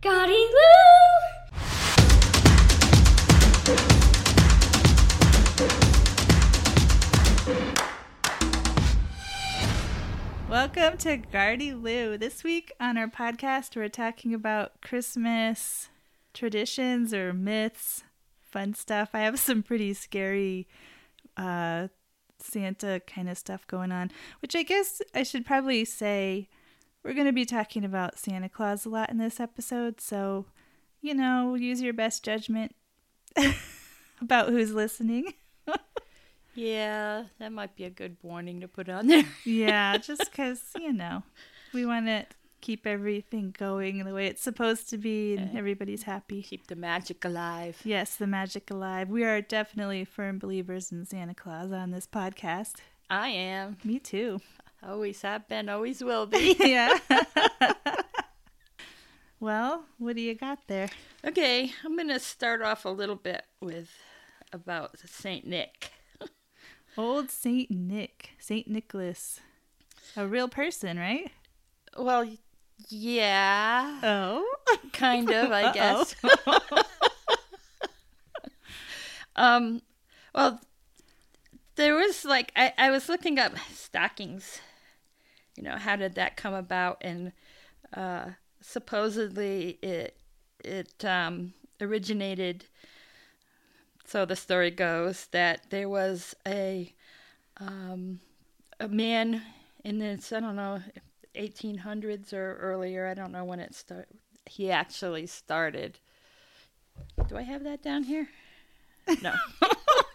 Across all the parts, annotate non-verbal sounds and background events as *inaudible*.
Gotti Lou! Welcome to Gardyloo. This week on our podcast, we're talking about Christmas traditions or myths, fun stuff. I have *laughs* some pretty scary uh, Santa kind of stuff going on, which I guess I should probably say we're going to be talking about Santa Claus a lot in this episode. So, you know, use your best judgment *laughs* about who's listening. Yeah, that might be a good warning to put on there. *laughs* yeah, just because, you know, we want to keep everything going the way it's supposed to be and everybody's happy. Keep the magic alive. Yes, the magic alive. We are definitely firm believers in Santa Claus on this podcast. I am. Me too. Always have been, always will be. *laughs* yeah. *laughs* well, what do you got there? okay, I'm going to start off a little bit with about St. Nick. *laughs* Old Saint Nick, Saint Nicholas. A real person, right? Well, yeah, Oh. kind of, I guess. um, well, there was like I, I was looking up stockings. You know, how did that come about? And uh, supposedly it it um, originated. So the story goes that there was a um, a man in this I don't know 1800s or earlier. I don't know when it started. He actually started. Do I have that down here? No. *laughs*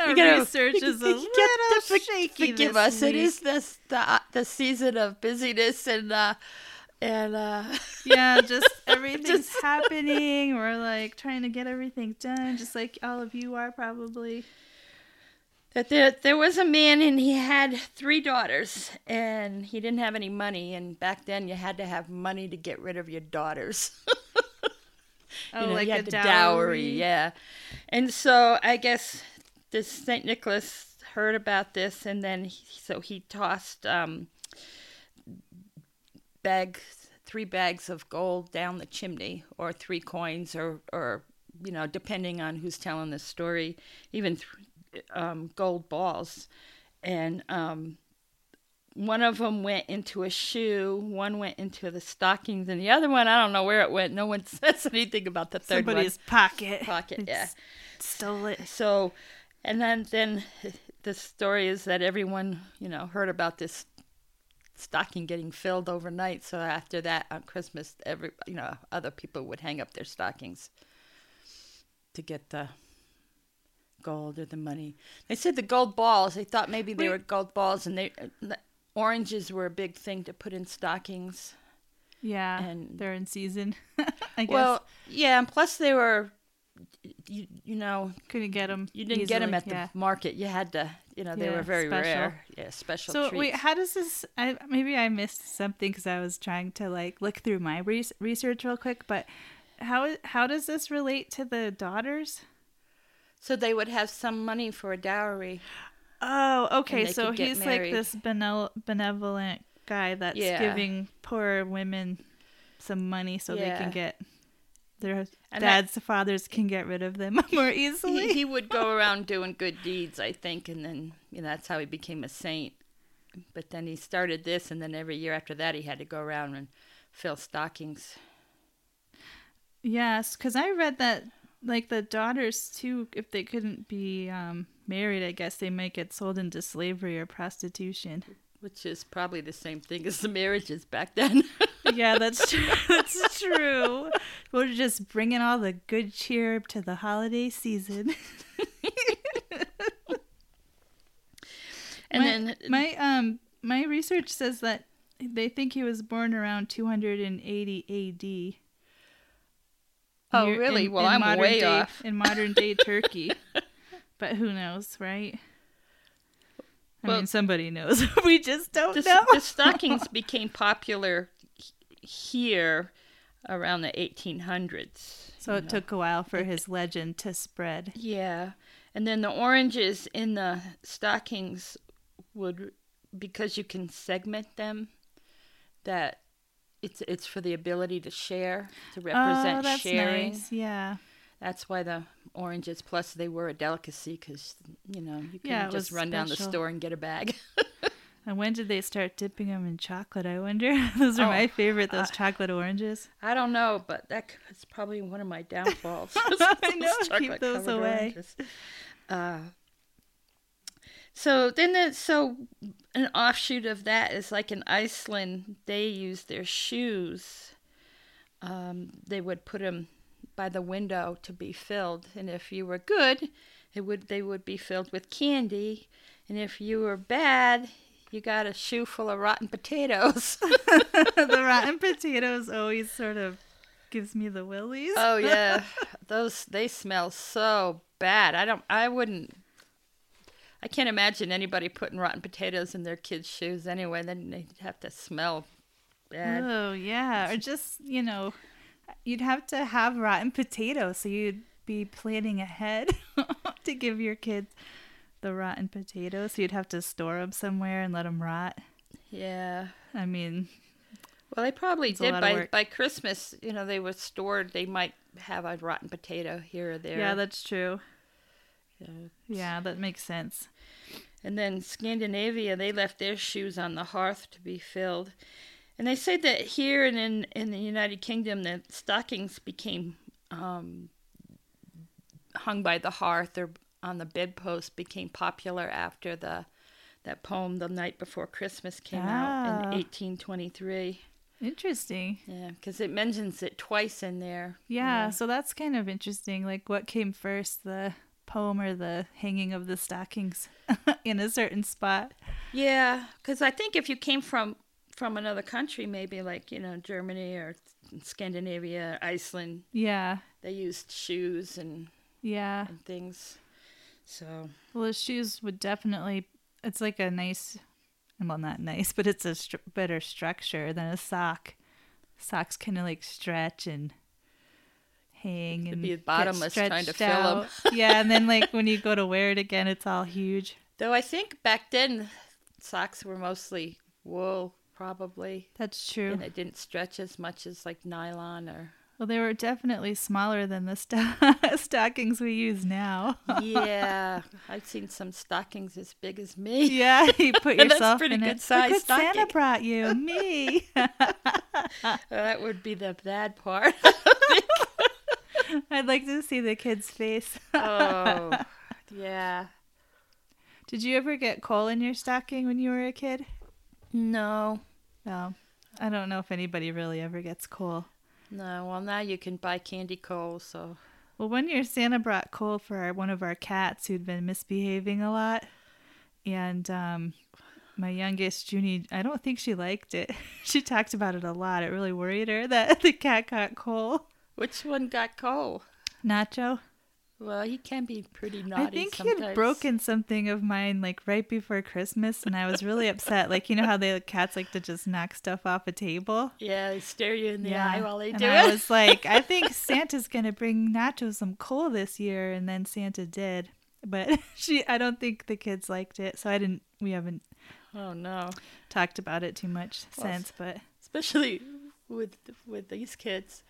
Our gotta- research is a you little for- shaky Forgive us. It week. is this the uh, the season of busyness and uh and uh *laughs* yeah, just everything's Just- happening. We're like trying to get everything done, just like all of you are probably. that there there was a man and he had three daughters and he didn't have any money and back then you had to have money to get rid of your daughters. *laughs* Oh, you know, like you a had the dowry. yeah. And so I guess this Saint Nicholas heard about this, and then he, so he tossed um, bags, three bags of gold down the chimney, or three coins, or or you know, depending on who's telling the story, even th- um, gold balls, and um, one of them went into a shoe, one went into the stockings, and the other one, I don't know where it went. No one *laughs* says anything about the third Somebody's pocket. one. Pocket, yeah. It's- Stole it. So, and then then *laughs* the story is that everyone, you know, heard about this stocking getting filled overnight. So after that, on Christmas, every you know, other people would hang up their stockings to get the gold or the money. They said the gold balls. They thought maybe they Wait. were gold balls, and they uh, the oranges were a big thing to put in stockings. Yeah, And- they're in season. *laughs* I guess. Well, yeah, and plus they were, you, you know, couldn't get them. You didn't get them at the market. You had to, you know, they Yeah, were very special. rare. Yeah, special So treats. wait, how does this? I maybe I missed something because I was trying to like look through my res- research real quick. But how how does this relate to the daughters? so they would have some money for a dowry. Oh, okay. So he's like this benevol- benevolent guy that's Yeah. giving poor women some money so they can get their And that- dads, fathers can get rid of them *laughs* more He, easily. he would go around doing good deeds, I think, and then you know that's how he became a saint. But then he started this, and then every year after that, he had to go around and fill stockings. Yes, because I read that like the daughters too, if they couldn't be um, married, I guess they might get sold into slavery or prostitution. Which is probably the same thing as the marriages back then. *laughs* yeah, that's true. *laughs* That's true. We're just bringing all the good cheer to the holiday season. and my, then my um my research says that they think he was born around 280 A.D. Oh, near- really? in- Well, in I'm way day, off. in modern day Turkey. *laughs* but who knows, right? I Well- mean, somebody knows. *laughs* we just don't the, know. the stockings *laughs* became popular here around the 1800s. so it took a while for his legend to spread. Yeah. And then the oranges in the stockings would, because you can segment them, that it's it's for the ability to share, to represent oh, that's sharing. nice. Yeah. That's why the oranges. Plus, they were a delicacy because you know you can Yeah, just run down the store and get a bag. *laughs* And when did they start dipping them in chocolate? I wonder. *laughs* those are Oh, my favorite. Those uh, chocolate oranges. I don't know, but that's probably one of my downfalls. *laughs* I know, keep those away. Uh, so then, the, so an offshoot of that is like in Iceland, they use their shoes. Um, they would put them by the window to be filled, and if you were good, it would they would be filled with candy, and if you were bad, you got a shoe full of rotten potatoes. *laughs* the rotten potatoes always sort of gives me the willies. Oh yeah, *laughs* those they smell so bad. I don't. I wouldn't. I can't imagine anybody putting rotten potatoes in their kids' shoes anyway. Then they'd have to smell bad. Oh yeah, or just you know, you'd have to have rotten potatoes, so you'd be planning ahead *laughs* to give your kids the rotten potatoes. So you'd have to store them somewhere and let them rot. Yeah. I mean, Well, they probably did by by Christmas. You know, they were stored. They might have a rotten potato here or there. yeah, that's true. Yeah. Yeah, that makes sense. And then Scandinavia, they left their shoes on the hearth to be filled. And they say that here and in, in the United Kingdom, that stockings became um, hung by the hearth or on the bedpost became popular after the that poem "The Night Before Christmas" came out Ah. in 1823. Interesting. Yeah, because it mentions it twice in there. Yeah, so that's kind of interesting. Like, what came first, the poem or the hanging of the stockings *laughs* in a certain spot? Yeah, because I think if you came from from another country, maybe like you know Germany or Scandinavia, Iceland, Yeah, they used shoes and, yeah. and things. So Well, the shoes would definitely. It's like a nice, well, not nice, but it's a stru- better structure than a sock. Socks kind of like stretch and hang and be get bottomless trying to fill out. *laughs* yeah, and then *laughs* like when you go to wear it again, it's all huge. though I think back then socks were mostly wool, probably, That's true. and it didn't stretch as much as like nylon or. Well, they were definitely smaller than the sto- *laughs* stockings we use now. Yeah, I've seen some stockings as big as me. *laughs* yeah, you put *laughs* That's yourself pretty in good it. size Look what Santa brought you, me. that would be the bad part. I'd like to see the kid's face. oh, yeah. Did you ever get coal in your stocking when you were a kid? No, No. I don't know if anybody really ever gets coal. no. Well, now you can buy candy coal, so Well, one year Santa brought coal for our, one of our cats who'd been misbehaving a lot. And um, my youngest, Junie, I don't think she liked it. *laughs* she talked about it a lot. It really worried her that *laughs* the cat got coal. which one got coal? Nacho. Well, he can be pretty naughty I think he had broken something of mine like right before Christmas, and I was really upset. Like you know how the cats like to just knock stuff off a table. Yeah, they stare you in the eye while they and do I it. I was like, I *laughs* think Santa's gonna bring Nacho some coal this year, and then Santa did, but *laughs* she, I don't think the kids liked it, so I didn't. We haven't oh no, talked about it too much Well, since, but especially with with these kids.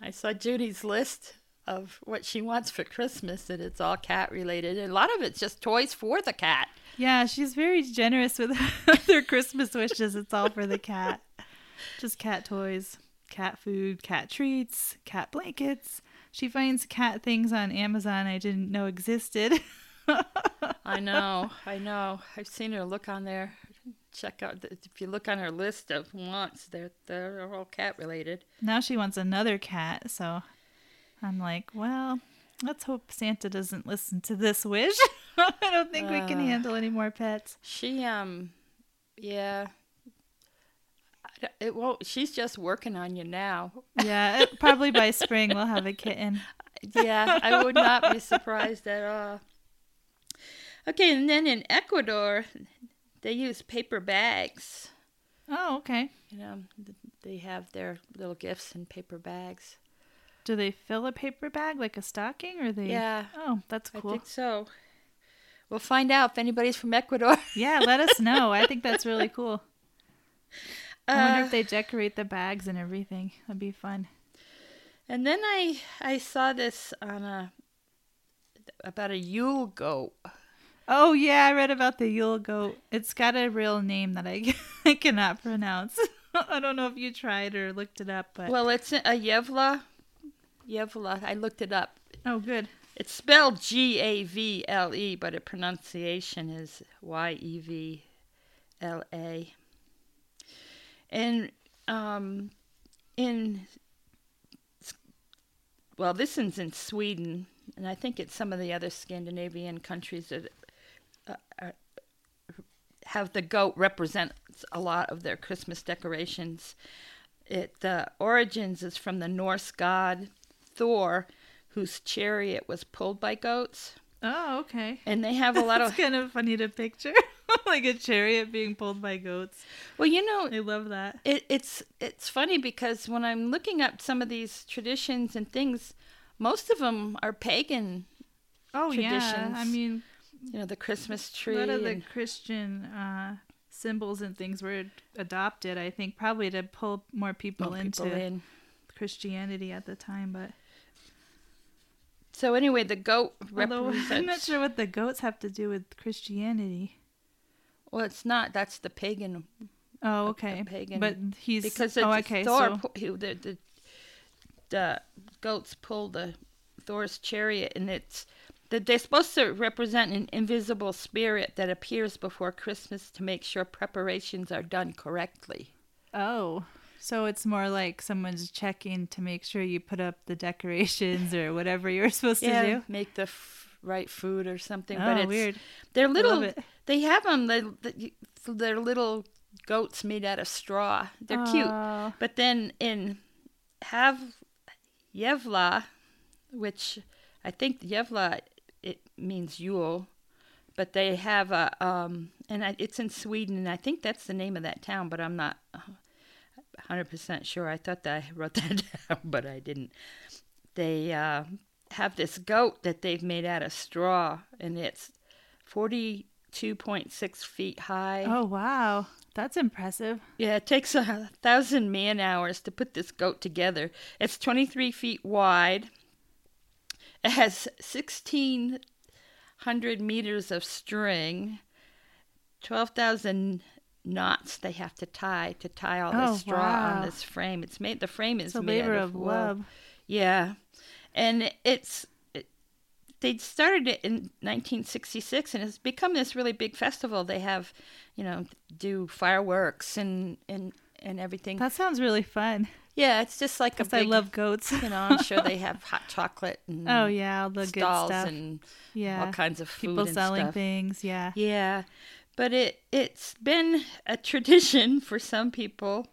I saw Judy's list of what she wants for Christmas, and it's all cat related, and a lot of it's just toys for the cat. yeah, she's very generous with *laughs* her Christmas wishes. It's all for the cat, just cat toys, cat food, cat treats, cat blankets. She finds cat things on Amazon I didn't know existed. I know, I know. I've seen her look on there. Check out if you look on her list of wants, they're they're all cat related. now she wants another cat, so I'm like, well, let's hope Santa doesn't listen to this wish. *laughs* I don't think we can Uh. handle any more pets. She um, yeah. It won't. She's just working on you now. Yeah, it, probably by spring we'll have a kitten. *laughs* Yeah, I would not be surprised at all. Okay, and then in Ecuador, they use paper bags. Oh, okay. You know, they have their little gifts in paper bags. Do they fill a paper bag like a stocking, or they? Yeah. Oh, that's cool. I think so. We'll find out if anybody's from Ecuador. Yeah, let us know. I think that's really *laughs* cool. I wonder Uh, if they decorate the bags and everything. That'd be fun. And then I I saw this on a about a Yule goat. Oh yeah, I read about the Yule goat. It's got a real name that I, *laughs* I cannot pronounce. *laughs* I don't know if you tried or looked it up, but Well, it's a Yevla. Yevla. I looked it up. oh good. It's spelled G A V L E, but its pronunciation is Y E V L A. And um, in well, this one's in Sweden, and I think it's some of the other Scandinavian countries that uh, are, have the goat represent a lot of their Christmas decorations. It the origins is from the Norse god Thor, whose chariot was pulled by goats, Oh okay. and they have a lot *laughs* That's of kind of funny to picture, *laughs* like a chariot being pulled by goats. well, you know, I love that. it, it's it's funny because when I'm looking up some of these traditions and things, most of them are pagan. Oh yeah. I mean, You know, the Christmas tree. a lot of the Christian uh, symbols and things were adopted. I think probably to pull more people more into people in. Christianity at the time, but So anyway, the goat although. *laughs* I'm not sure what the goats have to do with Christianity. Well, it's not. That's the pagan Oh, okay. pagan- but he's because it's oh, okay. Thor. so he- the, the the goats pull the Thor's chariot, and it's that they're supposed to represent an invisible spirit that appears before Christmas to make sure preparations are done correctly. oh, so it's more like someone's checking to make sure you put up the decorations or whatever you're supposed to do. make the f- right food or something. Oh, but it's weird. they're little. They have them. They, they, they're little goats made out of straw. They're cute. But then in have Yevla, which I think Yevla it means Yule, but they have a um and I, it's in Sweden and I think that's the name of that town, but I'm not hundred percent sure. I thought that I wrote *laughs* that down, but I didn't. They uh, have this goat that they've made out of straw, and it's forty two point six feet high. Oh wow, that's impressive. Yeah, it takes a thousand man hours to put this goat together. It's 23 feet wide. It has 1,600 meters of string, 12,000 knots they have to tie to tie all Oh, straw wow. on this frame. It's made. The frame is It's made labor of wool. love. Yeah, and it's it, they started it in 1966, and it's become this really big festival. They have, you know, do fireworks and and and everything. That sounds really fun. yeah, it's just like a Because I love goats. You know, I'm sure they *laughs* have hot chocolate and oh yeah, all the good stalls stuff. and yeah, all kinds of food people and selling stuff. things. Yeah. Yeah, but it it's been a tradition *laughs* for some people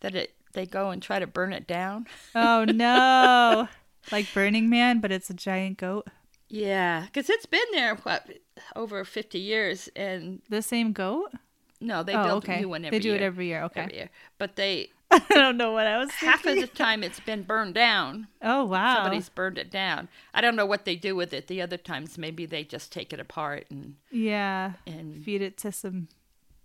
that it they go and try to burn it down. Oh *laughs* no, like Burning Man, but it's a giant goat. Yeah, because it's been there what over fifty years, and The same goat? no, they oh, build okay. a new one every they do year. it every year. Okay. every year. But they *laughs* I don't know what I was half of the time it's been burned down. Oh wow. Somebody's burned it down. I don't know what they do with it. The other times maybe they just take it apart and Yeah. and. Feed it to some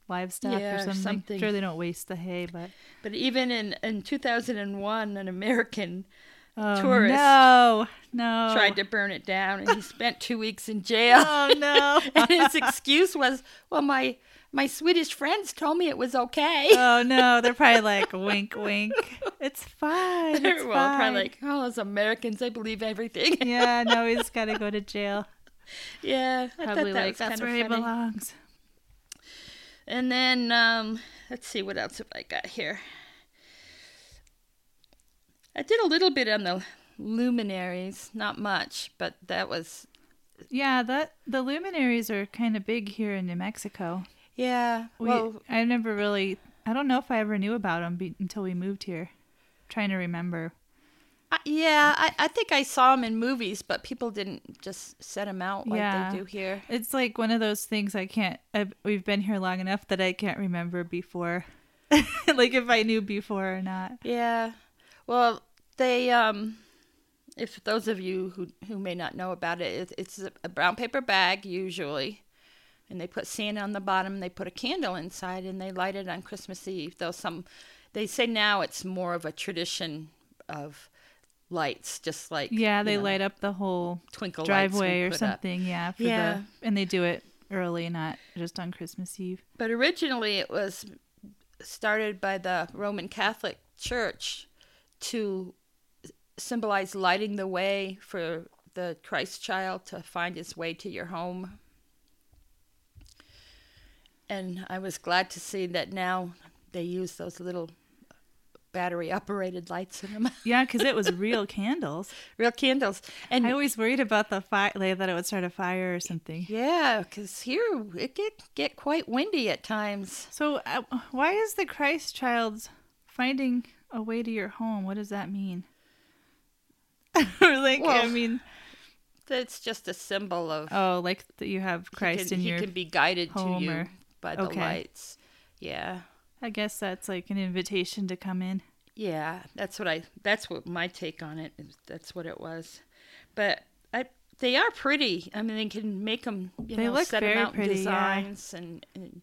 livestock Yeah, or or something. something. Sure, they don't waste the hay, but But even in in 2001, an American oh Tourist no, no. tried to burn it down, and he spent two weeks in jail. *laughs* Oh no. *laughs* and his excuse was, "Well, my my Swedish friends told me it was okay." oh no, *laughs* they're probably like wink, wink. It's fine. It's well, fine. probably like, "Oh, those Americans, they believe everything." yeah, no, he's *laughs* got to go to jail. yeah, I Probably that like that's where he funny. belongs. And then um, let's see what else have I got here. I did a little bit on the luminaries, not much, but that was Yeah, that the luminaries are kind of big here in New Mexico. Yeah. We, well, I never really. I don't know if I ever knew about them be, until we moved here. trying to remember. I, yeah, I, I think I saw them in movies, but people didn't just set them out like Yeah. they do here. It's like one of those things I can't. I've, we've been here long enough that I can't remember before. *laughs* like if I knew before or not. Yeah. Well, they um if those of you who who may not know about it, it it's a brown paper bag usually and they put sand on the bottom. They put a candle inside, and they light it on Christmas Eve. Though some, they say now it's more of a tradition of lights, just like Yeah, they know, light up the whole twinkle driveway or put up. something. Yeah, for Yeah. the and they do it early, not just on Christmas Eve. But originally, it was started by the Roman Catholic Church to symbolize lighting the way for the Christ child to find his way to your home. And I was glad to see that now they use those little battery operated lights in them. Yeah, because it was *laughs* real candles. Real candles. And I always worried about the fire, like that it would start a fire or something. yeah, because here it get, get quite windy at times. So, uh, why is the Christ child finding a way to your home? What does that mean? *laughs* like, I mean, It's just a symbol of oh, like that you have Christ can, in he can be guided to you or- by the okay. lights. Yeah. I guess that's like an invitation to come in. Yeah, that's what I that's what my take on it is that's what it was. But I they are pretty. I mean they can make them you They know look set very out in pretty, yeah. designs and, and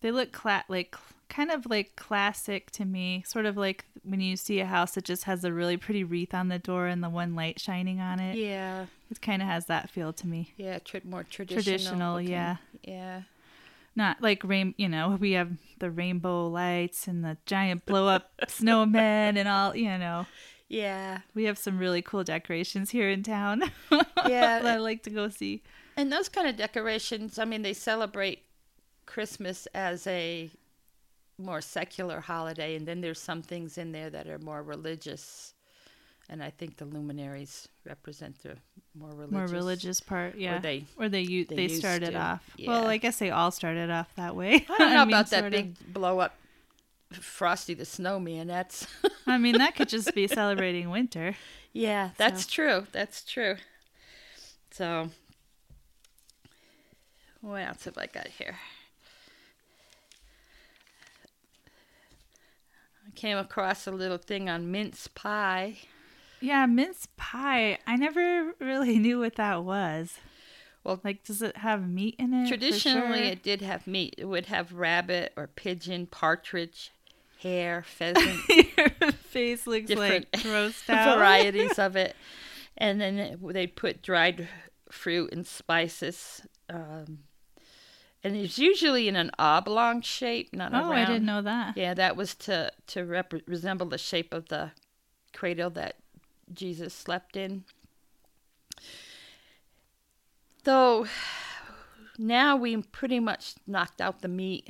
They look cla- like kind of like classic to me, sort of like when you see a house that just has a really pretty wreath on the door and the one light shining on it. yeah, It kind of has that feel to me. yeah, tr- more traditional. Traditional, looking. yeah. Yeah. Not like rain, you know, we have the rainbow lights and the giant blow up *laughs* snowmen and all, you know. Yeah. We have some really cool decorations here in town. *laughs* Yeah. I like to go see. And those kind of decorations, I mean, they celebrate Christmas as a more secular holiday, and then there's some things in there that are more religious. And I think the luminaries represent the more religious. More religious part, yeah. they- or they u- they they, started to, off. yeah. Well, I guess they all started off that way. I don't *laughs* know mean, about that sort of. big blow up Frosty the Snowman. That's I mean, that could just be *laughs* celebrating winter. yeah, that's true. That's true. So, what else have I got here? I came across a little thing on mince pie. Yeah, mince pie. I never really *laughs* knew what that was. Well, Like, does it have meat in it? Traditionally, sure? it did have meat. It would have rabbit or pigeon, partridge, hare, pheasant, *laughs* your face looks like Different grossed *laughs* out. varieties of it. And then they'd put dried fruit and spices. Um, and it's usually in an oblong shape, not a Oh, round. I didn't know that. Yeah, that was to to rep- resemble the shape of the cradle that Jesus slept in. Though now we pretty much knocked out the meat.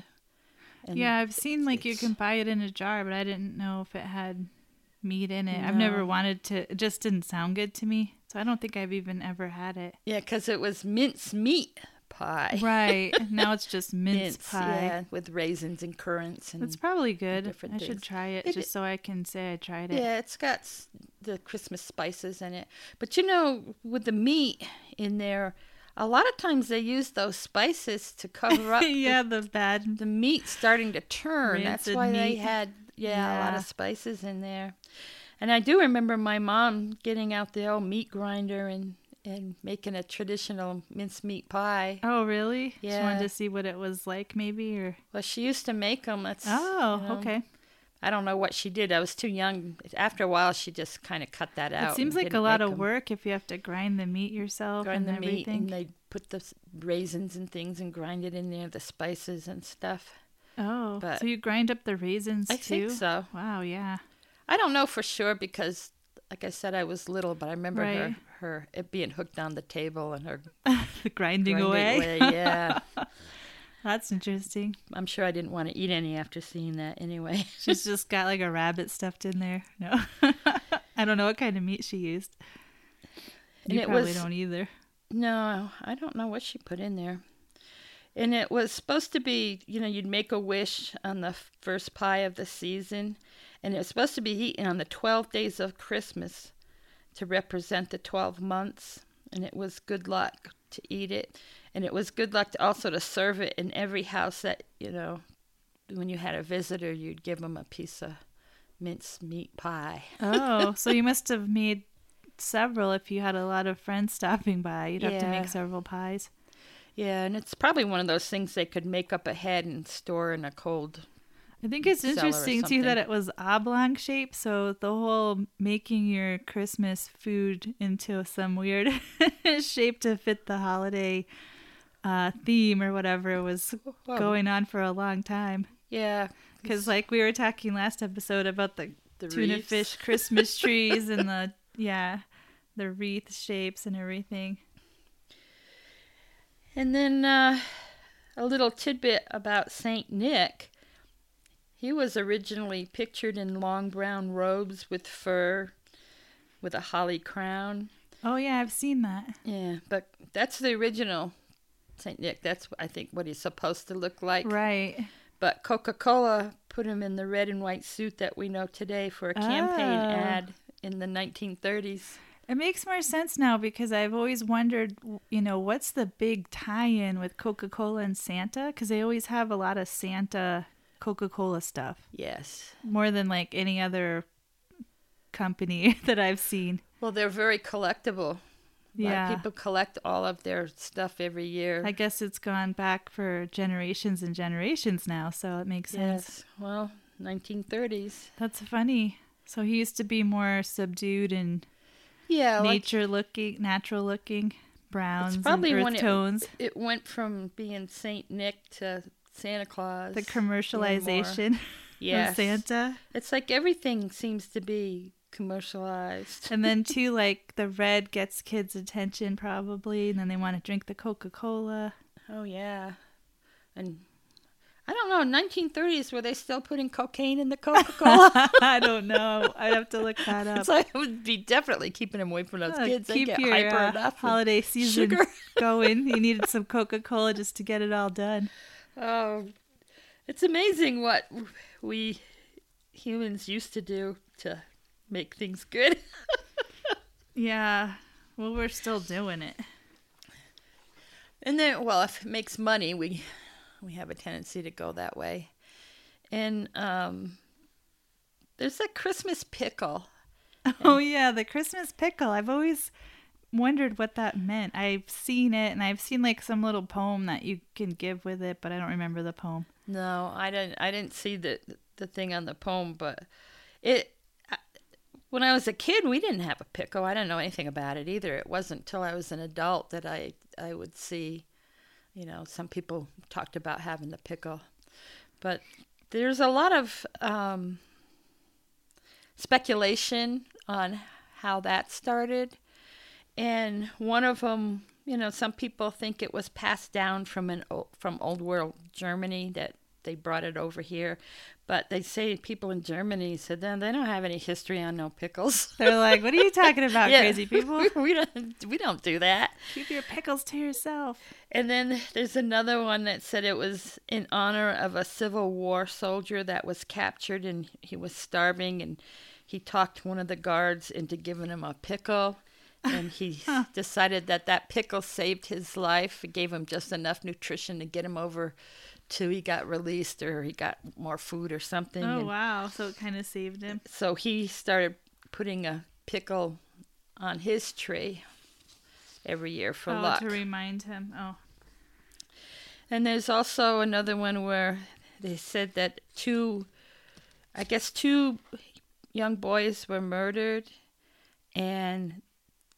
Yeah, I've seen like you can buy it in a jar, but I didn't know if it had meat in it. I've never wanted to. It just didn't sound good to me, so I don't think I've even ever had it. Yeah, because it was mince meat pie. Right *laughs* now, it's just mince, pie. yeah, with raisins and currants and It's probably good. different I should try it, It- just so I can say I tried it. Yeah, it's got the Christmas spices in it. But you know, with the meat in there, a lot of times they use those spices to cover up *laughs* yeah, the bad. the, the meat starting to turn. That's why they had yeah, a lot of spices in there. And I do remember my mom getting out the old meat grinder and and making a traditional mincemeat pie. Oh, really? She Yeah. wanted to see what it was like, maybe, or Well, she used to make them. That's oh, you know, okay. I don't know what she did. I was too young. After a while, she just kind of cut that out. It seems like a lot of of 'em. work if you have to grind the meat yourself grind and the meat everything. and they put the raisins and things and grind it in there, the spices and stuff. oh, but- so you grind up the raisins I too? think so. Wow, yeah. I don't know for sure because, like I said, I was little, but I remember her Right. her it being hooked on the table and her the *laughs* grinding, grinding away. *laughs* Yeah, That's interesting. I'm sure I didn't want to eat any after seeing that. Anyway, *laughs* She's just got like a rabbit stuffed in there. No, I don't know what kind of meat she used. And You probably was- don't either. no, I don't know what she put in there. And it was supposed to be, you know, you'd make a wish on the first pie of the season, and it was supposed to be eaten on the 12 days of Christmas to represent the 12 months, and it was good luck to eat it. And it was good luck to also to serve it in every house that, you know, when you had a visitor, you'd give them a piece of mince meat pie. *laughs* Oh, so you must have made several if you had a lot of friends stopping by. You'd have to make several pies. Yeah, and it's probably one of those things they could make up ahead and store in a cold. I think it's interesting too that it was oblong shape, so the whole making your Christmas food into some weird *laughs* shape to fit the holiday uh, theme or whatever was Whoa. going on for a long time. Yeah, Because like we were talking last episode about the, the tuna wreaths. fish *laughs* Christmas trees and the yeah the wreath shapes and everything. And then uh, a little tidbit about Saint Nick. He was originally pictured in long brown robes with fur, with a holly crown. Oh yeah, I've seen that. Yeah, but that's the original Saint Nick. That's I think what he's supposed to look like. Right. But Coca Cola put him in the red and white suit that we know today for a campaign Oh. ad in the 1930s. It makes more sense now because I've always wondered, you know, what's the big tie-in with Coca-Cola and Santa? Because they always have a lot of Santa Coca-Cola stuff, Yes. more than like any other company *laughs* that I've seen. Well, they're very collectible. Yeah. people collect all of their stuff every year. I guess it's gone back for generations and generations now, so it makes sense. Well, 1930s. That's funny. So he used to be more subdued and Yeah, like nature looking, natural looking, browns probably and when earth it- tones. it went from being Saint Nick to Santa Claus. The commercialization. *laughs* Yes. of Santa. It's like everything seems to be commercialized. And then *laughs* too, like the red gets kids' attention probably, and then they want to drink the Coca Cola. Oh yeah, and I don't know. 1930s were they still putting cocaine in the *laughs* Coca-Cola? I don't know. I'd have to look that up. like it would be definitely keeping them away from those Uh, kids. Keep your hyper uh, holiday season going. You needed some Coca Cola just to get it all done. Oh, it's amazing what we humans used to do to make things good. *laughs* Yeah. Well, we're still doing it. And then, well, if it makes money, we we have a tendency to go that way. And um, there's that Christmas pickle. *laughs* Oh yeah, the Christmas pickle. I've always wondered what that meant. I've seen it, and I've seen like some little poem that you can give with it, but I don't remember the poem. No, I didn't. I didn't see the the thing on the poem, but it. When I was a kid, we didn't have a pickle. I didn't know anything about it either. It wasn't until I was an adult that I I would see, you know, some people talked about having the pickle, but there's a lot of um, speculation on how that started, and one of them, you know, some people think it was passed down from an from old world Germany that they brought it over here, but they say people in Germany said then they don't have any history on no pickles. They're like, "What are you *laughs* talking about, Yeah. crazy people? *laughs* we don't we don't do that. Keep your pickles to yourself." And then there's another one that said it was in honor of a Civil War soldier that was captured and he was starving and he talked one of the guards into giving him a pickle. And he *laughs* decided that that pickle saved his life. It gave him just enough nutrition to get him over till he got released or he got more food or something. Oh And wow! So it kind of saved him. So he started putting a pickle on his tree every year for oh, luck. to remind him. Oh, And there's also another one where they said that two, I guess two young boys were murdered, and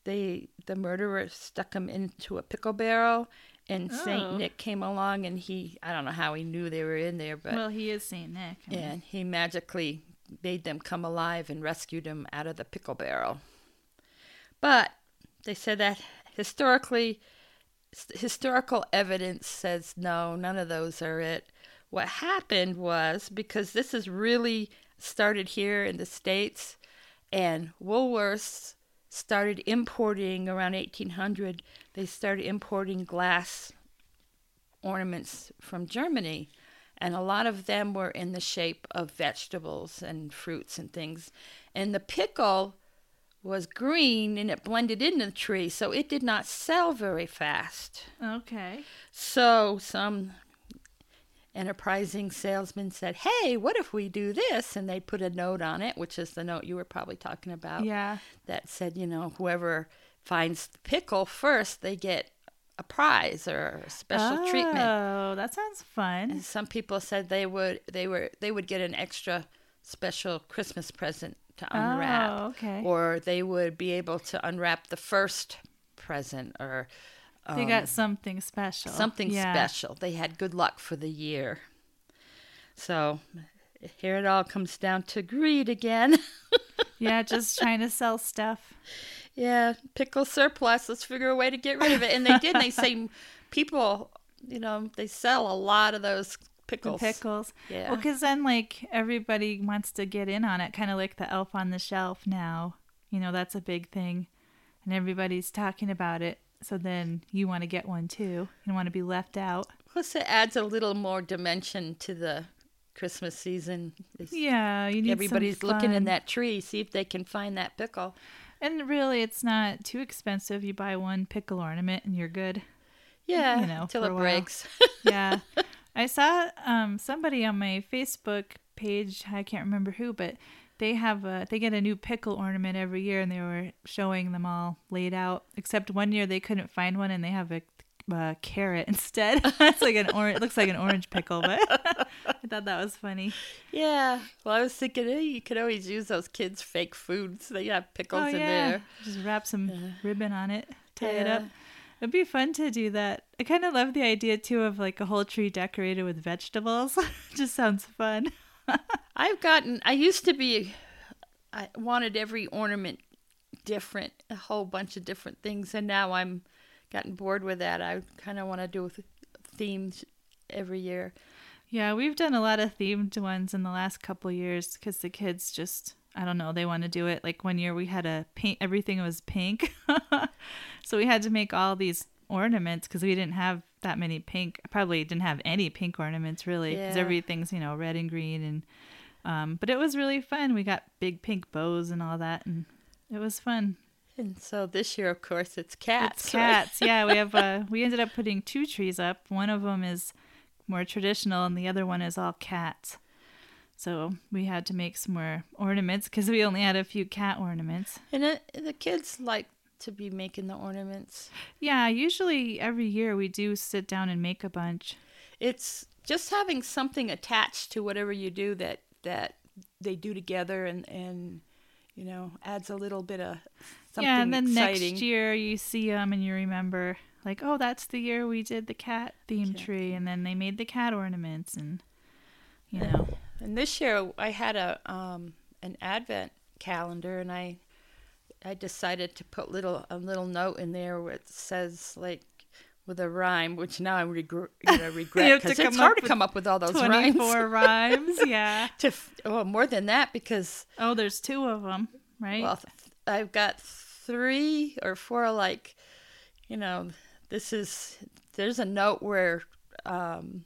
they the murderer stuck him into a pickle barrel, and Oh. Saint Nick came along and he I don't know how he knew they were in there, but well, he is Saint Nick. I mean, and he magically made them come alive and rescued him out of the pickle barrel. But they said that historically, historical evidence says no, none of those are it. What happened was because this is really started here in the States, and Woolworths started importing around 1800, they started importing glass ornaments from Germany and a lot of them were in the shape of vegetables and fruits and things. And the pickle was green and it blended into the tree, so it did not sell very fast. Okay. So some enterprising salesman said, Hey, what if we do this? And they put a note on it, which is the note you were probably talking about Yeah. that said, you know, whoever finds the pickle first, they get a prize or a special treatment. Oh, that sounds fun. And some people said they would they were they would get an extra special Christmas present to oh, unwrap, Oh, okay. or they would be able to unwrap the first present, or they got something special. um, something Yeah. special. They had good luck for the year. So here it all comes down to greed again. *laughs* Yeah, just trying to sell stuff. yeah, pickle surplus. Let's figure a way to get rid of it. And they did. they *laughs* say people, you know, they sell a lot of those The pickles. pickles. Yeah. Well, because then, like, everybody wants to get in on it, kind of like the elf on the shelf now. You know, that's a big thing. And everybody's talking about it. So then you want to get one too. You don't want to be left out. Plus, it adds a little more dimension to the Christmas season. It's- Yeah, you need some Everybody's looking in that tree, see if they can find that pickle. And really, it's not too expensive. You buy one pickle ornament and you're good. Yeah, You know, till it breaks. *laughs* yeah. *laughs* I saw um somebody on my Facebook page, I can't remember who, but they have a they get a new pickle ornament every year and they were showing them all laid out. Except one year they couldn't find one and they have a uh, carrot *laughs* instead. it's like an orange. It looks like an orange pickle, but *laughs* I thought that was funny. yeah. Well, I was thinking, hey, you could always use those kids' fake foods. They have pickles oh in yeah, there. just wrap some ribbon on it, tie it up. It'd be fun to do that. I kind of love the idea too of like a whole tree decorated with vegetables. *laughs* just sounds fun. I've gotten. I used to be. I wanted every ornament different, a whole bunch of different things, and now I'm gotten bored with that. I kind of want to do th- themes every year. Yeah, we've done a lot of themed ones in the last couple years because the kids just, I don't know, they want to do it. Like one year we had a paint, everything was pink. *laughs* so we had to make all these ornaments because we didn't have that many pink. Probably didn't have any pink ornaments really because Yeah. everything's, you know, red and green. And, um, but it was really fun. We got big pink bows and all that. And it was fun. And so this year, of course, it's cats. It's right? cats. yeah, we have uh *laughs* we ended up putting two trees up. One of them is more traditional and the other one is all cats. So we had to make some more ornaments because we only had a few cat ornaments. And it, the kids like to be making the ornaments. Yeah, usually every year we do sit down and make a bunch. It's just having something attached to whatever you do that that they do together, and and you know adds a little bit of something yeah, and then exciting. next year you see them and you remember like, oh, that's the year we did the cat theme tree, and then they made the cat ornaments, and you know, And this year I had a um an advent calendar and I I decided to put little a little note in there where it says like with a rhyme, which now I regret, you know, *laughs* regret because it's come hard to with come up with all those twenty four rhymes. *laughs* rhymes. Yeah. *laughs* to f- oh, more than that because Oh, there's two of them, right? well th- I've got three or four like you know this is there's a note where um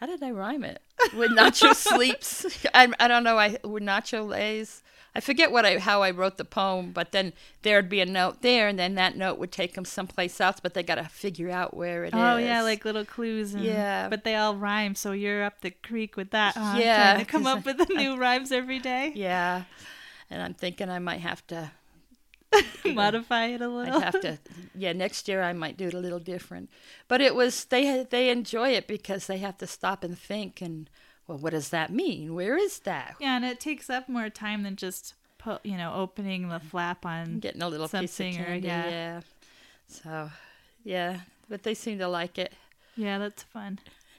how did I rhyme it? When Nacho sleeps, I, I don't know. I when Nacho lays, I forget what I how I wrote the poem, but then there'd be a note there, and then that note would take them someplace else, but they got to figure out where it is. Oh yeah, like little clues. And, Yeah. but they all rhyme, so you're up the creek with that. Huh? Yeah, trying to come *laughs* up with the new rhymes every day. yeah, and I'm thinking I might have to *laughs* Modify it a little. I'd have to. Yeah, next year I might do it a little different. But it was they they enjoy it because they have to stop and think and well, what does that mean? Where is that? Yeah, and it takes up more time than just put, you know, opening the flap on. Getting a little piece of Something or- candy. yeah. yeah. So, yeah, but they seem to like it. Yeah, that's fun.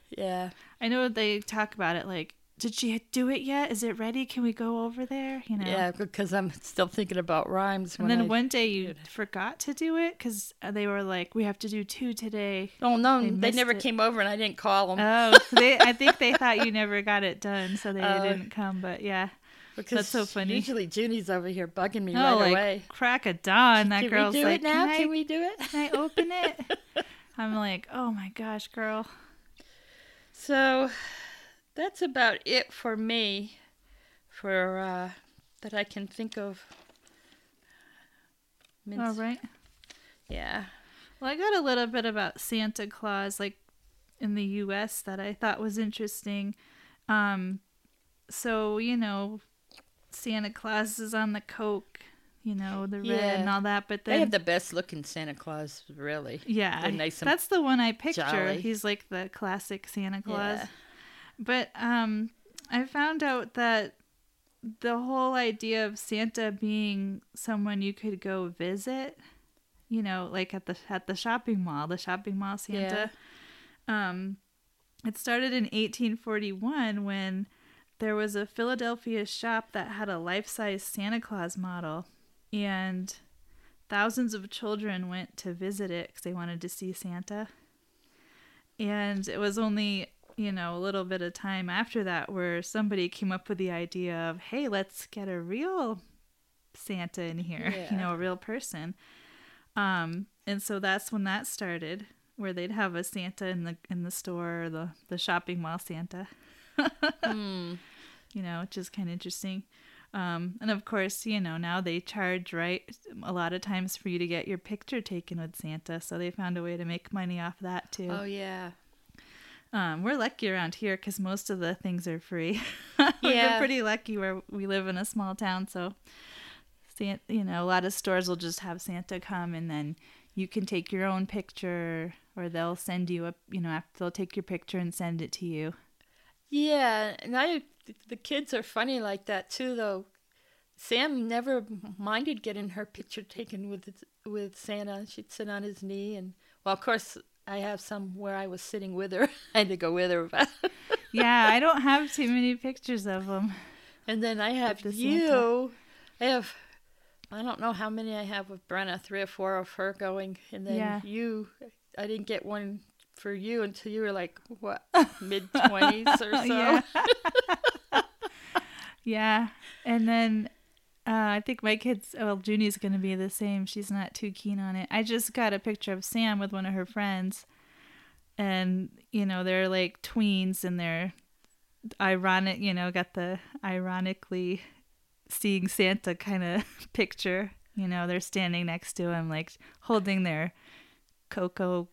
Yeah. I know they talk about it like, did she do it yet? Is it ready? Can we go over there? You know. Yeah, because I'm still thinking about rhymes. And then I- one day you forgot to do it because uh, they were like, we have to do two today. Oh no, they they, never it. came over, and I didn't call them Oh, *laughs* they, I think they thought you never got it done, so they Oh. didn't come. But yeah. because that's so funny. Usually Junie's over here bugging me Oh, right like away. crack a dawn. That Can girl's we do like, it now? Can, I, Can we do it? can I open it? *laughs* I'm like, oh my gosh, girl. So that's about it for me for uh, that I can think of. Mince- All right. Yeah. Well, I got a little bit about Santa Claus, like in the U.S., that I thought was interesting. Um, so you know, Santa Claus is on the Coke. you know, the red Yeah. and all that. But They then have the best looking Santa Claus, really. yeah, nice that's the one I picture. jolly. He's like the classic Santa Claus. Yeah. But um, I found out that the whole idea of Santa being someone you could go visit, you know, like at the at the shopping mall, the shopping mall Santa. Yeah. Um, it started in 1841 when there was a Philadelphia shop that had a life-size Santa Claus model, and thousands of children went to visit it because they wanted to see Santa. And it was only, you know, a little bit of time after that where somebody came up with the idea of, hey, let's get a real Santa in here, *laughs* you know, a real person. Um, and so that's when that started, where they'd have a Santa in the in the store, or the the shopping mall Santa. *laughs* Hmm. You know, which is kind of interesting. Um, and of course, you know, now they charge right a lot of times for you to get your picture taken with Santa, so they found a way to make money off that too. Oh yeah. Um, we're lucky around here because most of the things are free. *laughs* We've been pretty lucky where we live in a small town, so you know, a lot of stores will just have Santa come and then you can take your own picture, or they'll send you a, you know, they'll take your picture and send it to you. Yeah, and I the kids are funny like that too though. Sam never minded getting her picture taken with with Santa. She'd sit on his knee and well, of course, I have some where I was sitting with her. *laughs* I had to go with her, but *laughs* yeah, I don't have too many pictures of them. and then I have the you. I have I don't know how many I have with Brenna, three or four of her going, and then Yeah. you. I didn't get one for you until you were like what *laughs* mid twenties or so. Yeah. yeah. And then uh, I think my kids, well, Junie's going to be the same. She's not too keen on it. I just got a picture of Sam with one of her friends. And, you know, they're like tweens and they're ironic, you know, got the ironically seeing Santa kind of *laughs* picture. You know, they're standing next to him, like holding their cocoa,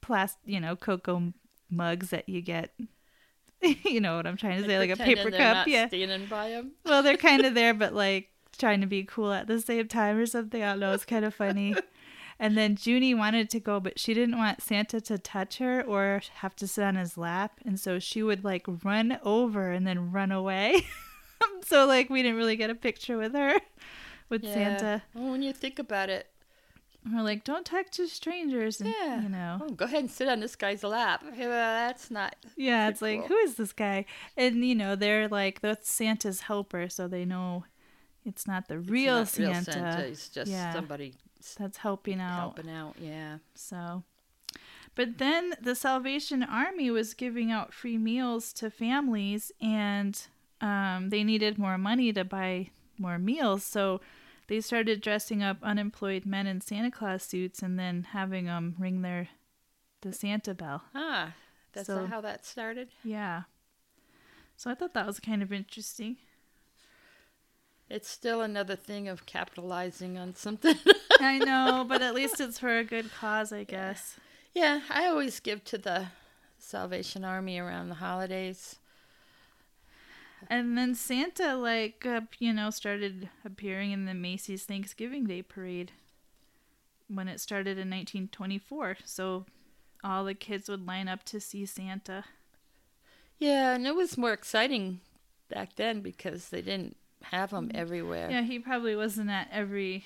plas- you know, cocoa mugs that you get. *laughs* you know what I'm trying to say, like a paper cup. Yeah. standing by him. Well, they're kind of there, but like trying to be cool at the same time or something. I don't know. It's kind of funny. *laughs* And then Junie wanted to go, but she didn't want Santa to touch her or have to sit on his lap. And so she would like run over and then run away. *laughs* so, like, we didn't really get a picture with her, with Santa. Well, when you think about it, we're like, don't talk to strangers. And, yeah, You know, oh, go ahead and sit on this guy's lap. *laughs* Yeah, that's not. yeah, it's like, who is this guy? And, you know, they're like, that's Santa's helper. So they know it's not the real not Santa. Real Santa. It's just Yeah. somebody that's helping out. helping out. Yeah. So, but then the Salvation Army was giving out free meals to families, and um, they needed more money to buy more meals. So they started dressing up unemployed men in Santa Claus suits and then having them ring their the Santa bell. Ah, that's So- how that started. Yeah. So I thought that was kind of interesting. It's still another thing of capitalizing on something. *laughs* I know, but at least it's for a good cause, I guess. yeah, I always give to the Salvation Army around the holidays. And then Santa, like, uh, you know, started appearing in the Macy's Thanksgiving Day parade when it started in 1924. So all the kids would line up to see Santa. Yeah, and it was more exciting back then because they didn't have them everywhere. Yeah, he probably wasn't at every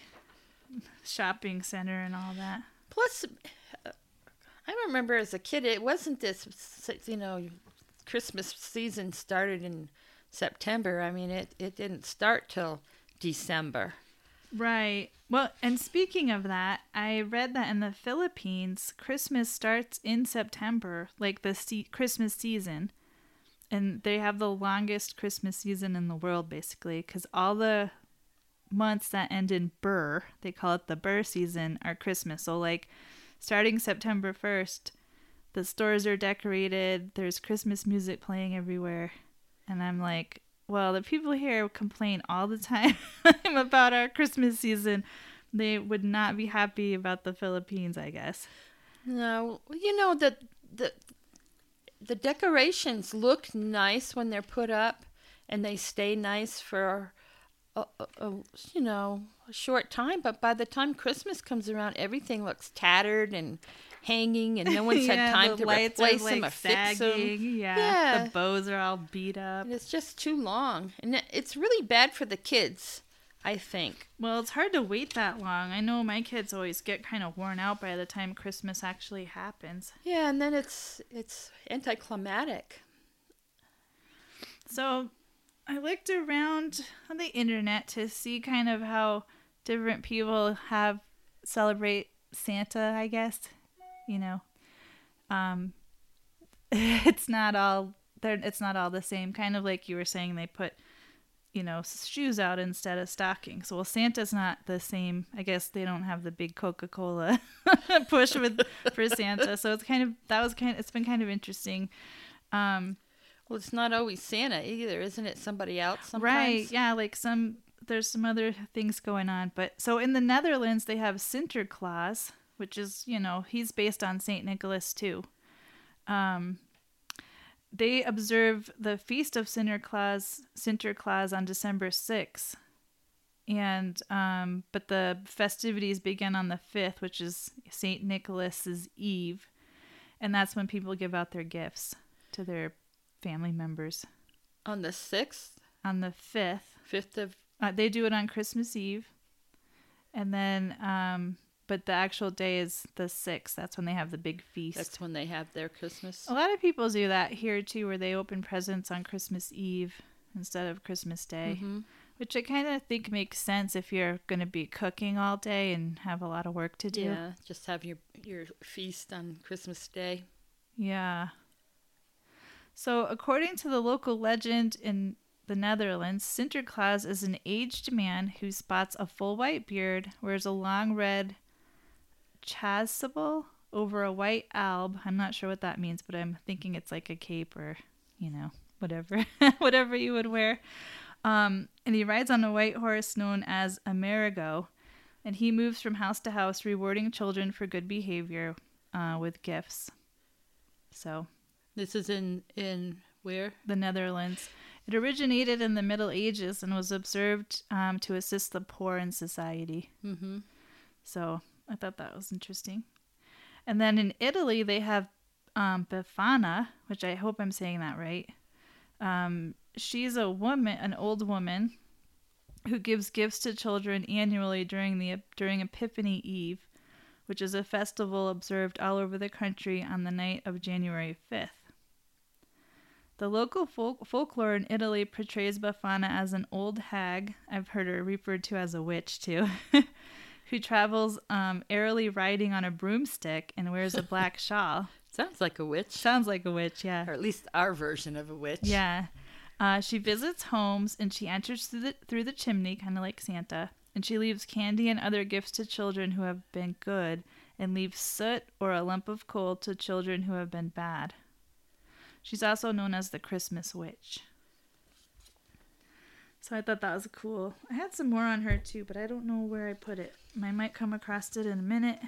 shopping center and all that. Plus, uh, I remember as a kid, it wasn't this, you know, Christmas season started in September. I mean, it, it didn't start till December. Right. Well, and speaking of that, I read that in the Philippines, Christmas starts in September, like the se- Christmas season. And they have the longest Christmas season in the world, basically, because all the months that end in Ber, they call it the Ber season, are Christmas. So, like, starting September 1st, the stores are decorated, there's Christmas music playing everywhere. And I'm like, well, the people here complain all the *laughs* time about our Christmas season. They would not be happy about the Philippines, I guess. No, you know the the the decorations look nice when they're put up, and they stay nice for a, a, a you know a short time, but by the time Christmas comes around, everything looks tattered and hanging, and no *laughs* one's Yeah, had time to replace them like, or fix them. Yeah. Yeah. The bows are all beat up. And it's just too long, and it's really bad for the kids. I think. Well, it's hard to wait that long. I know my kids always get kind of worn out by the time Christmas actually happens. Yeah, and then it's it's anticlimactic. So I looked around on the internet to see kind of how different people have celebrate Santa, I guess. You know. Um *laughs* it's not all they're it's not all the same. Kind of like you were saying they put you know, shoes out instead of stockings. Well, Santa's not the same. I guess they don't have the big Coca-Cola *laughs* push with for Santa. So it's kind of that was kind Of, it's been kind of interesting. Um Well, it's not always Santa either, isn't it? Somebody else sometimes. Right. Yeah, like some there's some other things going on, but so in the Netherlands they have Sinterklaas, which is, you know, he's based on St. Nicholas too. Um they observe the feast of Sinterklaas Sinterklaas on December 6th. And um but the festivities begin on the 5th, which is St. Nicholas's Eve, and that's when people give out their gifts to their family members On the sixth, on the 5th. fifth of Uh, they do it on Christmas Eve, and then, um, but the actual day is the sixth. That's when they have the big feast. that's when they have their Christmas. a lot of people do that here too, where they open presents on Christmas Eve instead of Christmas Day, Mhm. which I kind of think makes sense if you're going to be cooking all day and have a lot of work to do. Yeah, just have your your feast on Christmas Day. Yeah. So, according to the local legend in the Netherlands, Sinterklaas is an aged man who spots a full white beard, wears a long red chasuble over a white alb. I'm not sure what that means, but I'm thinking it's like a cape or, you know, whatever, *laughs* whatever you would wear. Um, and he rides on a white horse known as Amerigo, and he moves from house to house, rewarding children for good behavior uh, with gifts. So, This is in in where? the Netherlands. It originated in the Middle Ages and was observed um, to assist the poor in society. Mm-hmm. So I thought that was interesting. And then in Italy, they have um, Befana, which I hope I'm saying that right. Um, she's a woman, an old woman, who gives gifts to children annually during the during Epiphany Eve, which is a festival observed all over the country on the night of January 5th. The local folk- folklore in Italy portrays Befana as an old hag. I've heard her referred to as a witch too, *laughs* who travels um, airily riding on a broomstick and wears a black *laughs* shawl. Sounds like a witch, Sounds like a witch, yeah. or at least our version of a witch. Yeah. Uh, she visits homes and she enters through the, through the chimney, kind of like Santa, and she leaves candy and other gifts to children who have been good and leaves soot or a lump of coal to children who have been bad. She's also known as the Christmas Witch. So I thought that was cool. I had some more on her too, but I don't know where I put it. I might come across it in a minute.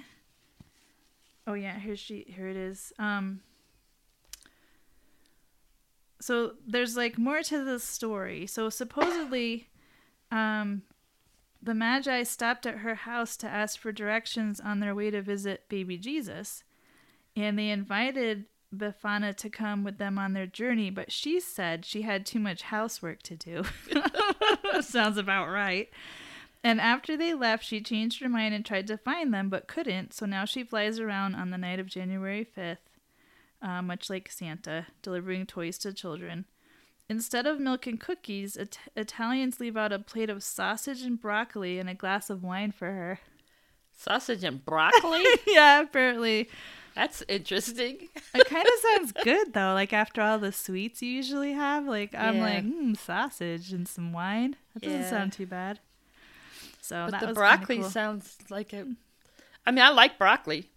Oh yeah, here she here it is. Um so there's like more to the story. So supposedly um the Magi stopped at her house to ask for directions on their way to visit baby Jesus. And they invited Befana to come with them on their journey, but she said she had too much housework to do. *laughs* *laughs* *laughs* Sounds about right. And after they left, she changed her mind and tried to find them, but couldn't. So now she flies around on the night of January 5th, uh, much like Santa, delivering toys to children. Instead of milk and cookies, It- Italians leave out a plate of sausage and broccoli and a glass of wine for her. Sausage and broccoli? *laughs* yeah, apparently. That's interesting. It kind of sounds good though. Like after all the sweets you usually have, like I'm Yeah. like, mm, sausage and some wine. That doesn't Yeah. sound too bad. So but the broccoli cool. sounds like a. I mean, I like broccoli,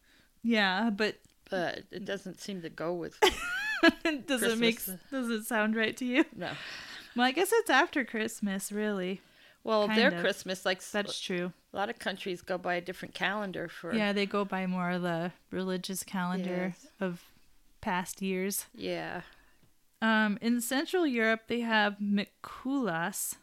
yeah, but but it doesn't seem to go with. *laughs* does it make does it sound right to you? No. Well, I guess it's after Christmas, really. Well, Kind their of. Christmas, like That's true. a lot of countries go by a different calendar for. Yeah, they go by more of the religious calendar Yes. of past years. Yeah. Um, in Central Europe, they have Mikulas,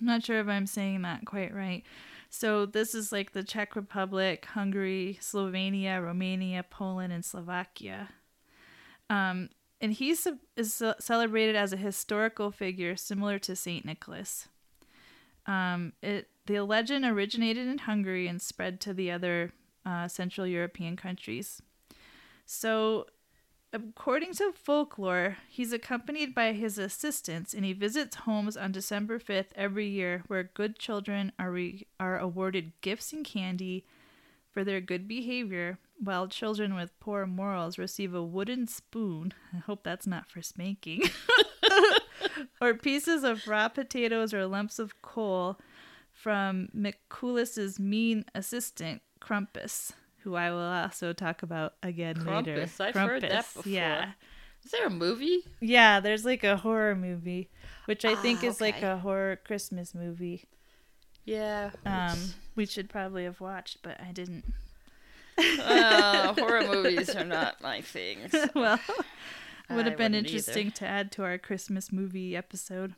I'm not sure if I'm saying that quite right. So this is like the Czech Republic, Hungary, Slovenia, Romania, Poland, and Slovakia. Um, and he is celebrated as a historical figure similar to Saint Nicholas. Um, it the legend originated in Hungary and spread to the other uh, Central European countries. So, according to folklore, he's accompanied by his assistants and he visits homes on December 5th every year where good children are, re- are awarded gifts and candy for their good behavior, while children with poor morals receive a wooden spoon. *laughs* I hope that's not for spanking. *laughs* *laughs* or pieces of raw potatoes or lumps of coal from Mikulus's mean assistant, Krampus, who I will also talk about again Krampus. later. I've heard that before. Yeah. Is there a movie? Yeah, there's like a horror movie, which I think Ah, is like a horror Christmas movie. Yeah. Um, we should probably have watched, but I didn't. uh, horror *laughs* movies are not my thing. so *laughs* well, would have been interesting either. to add to our Christmas movie episode.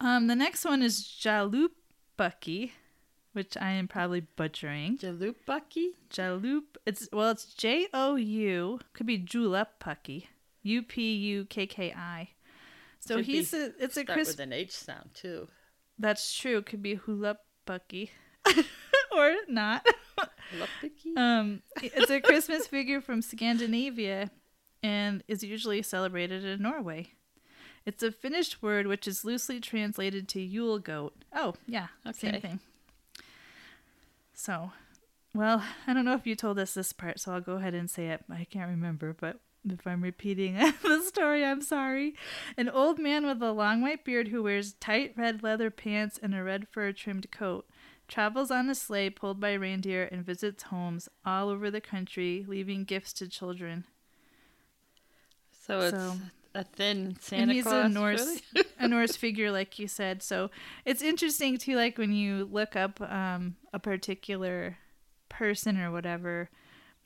Um, the next one is Jalupaki, which I am probably butchering. Jalupaki? Jalup. It's well, it's J O U. Could be Julupaki. U P U K K I. So Could be he's a. It's a Chris. with an H sound too. That's true. Could be Hulapucky, *laughs* or not. Um, it's a Christmas figure from Scandinavia and is usually celebrated in Norway. It's a Finnish word which is loosely translated to Yule goat. Oh, yeah, same thing. So, well, I don't know if you told us this part, so I'll go ahead and say it. I can't remember, but if I'm repeating *laughs* the story, I'm sorry. An old man with a long white beard who wears tight red leather pants and a red fur trimmed coat travels on a sleigh pulled by reindeer and visits homes all over the country, leaving gifts to children. So it's so- a thin Santa and he's Claus. a Norse really? *laughs* a Norse figure like you said. So it's interesting too like when you look up um a particular person or whatever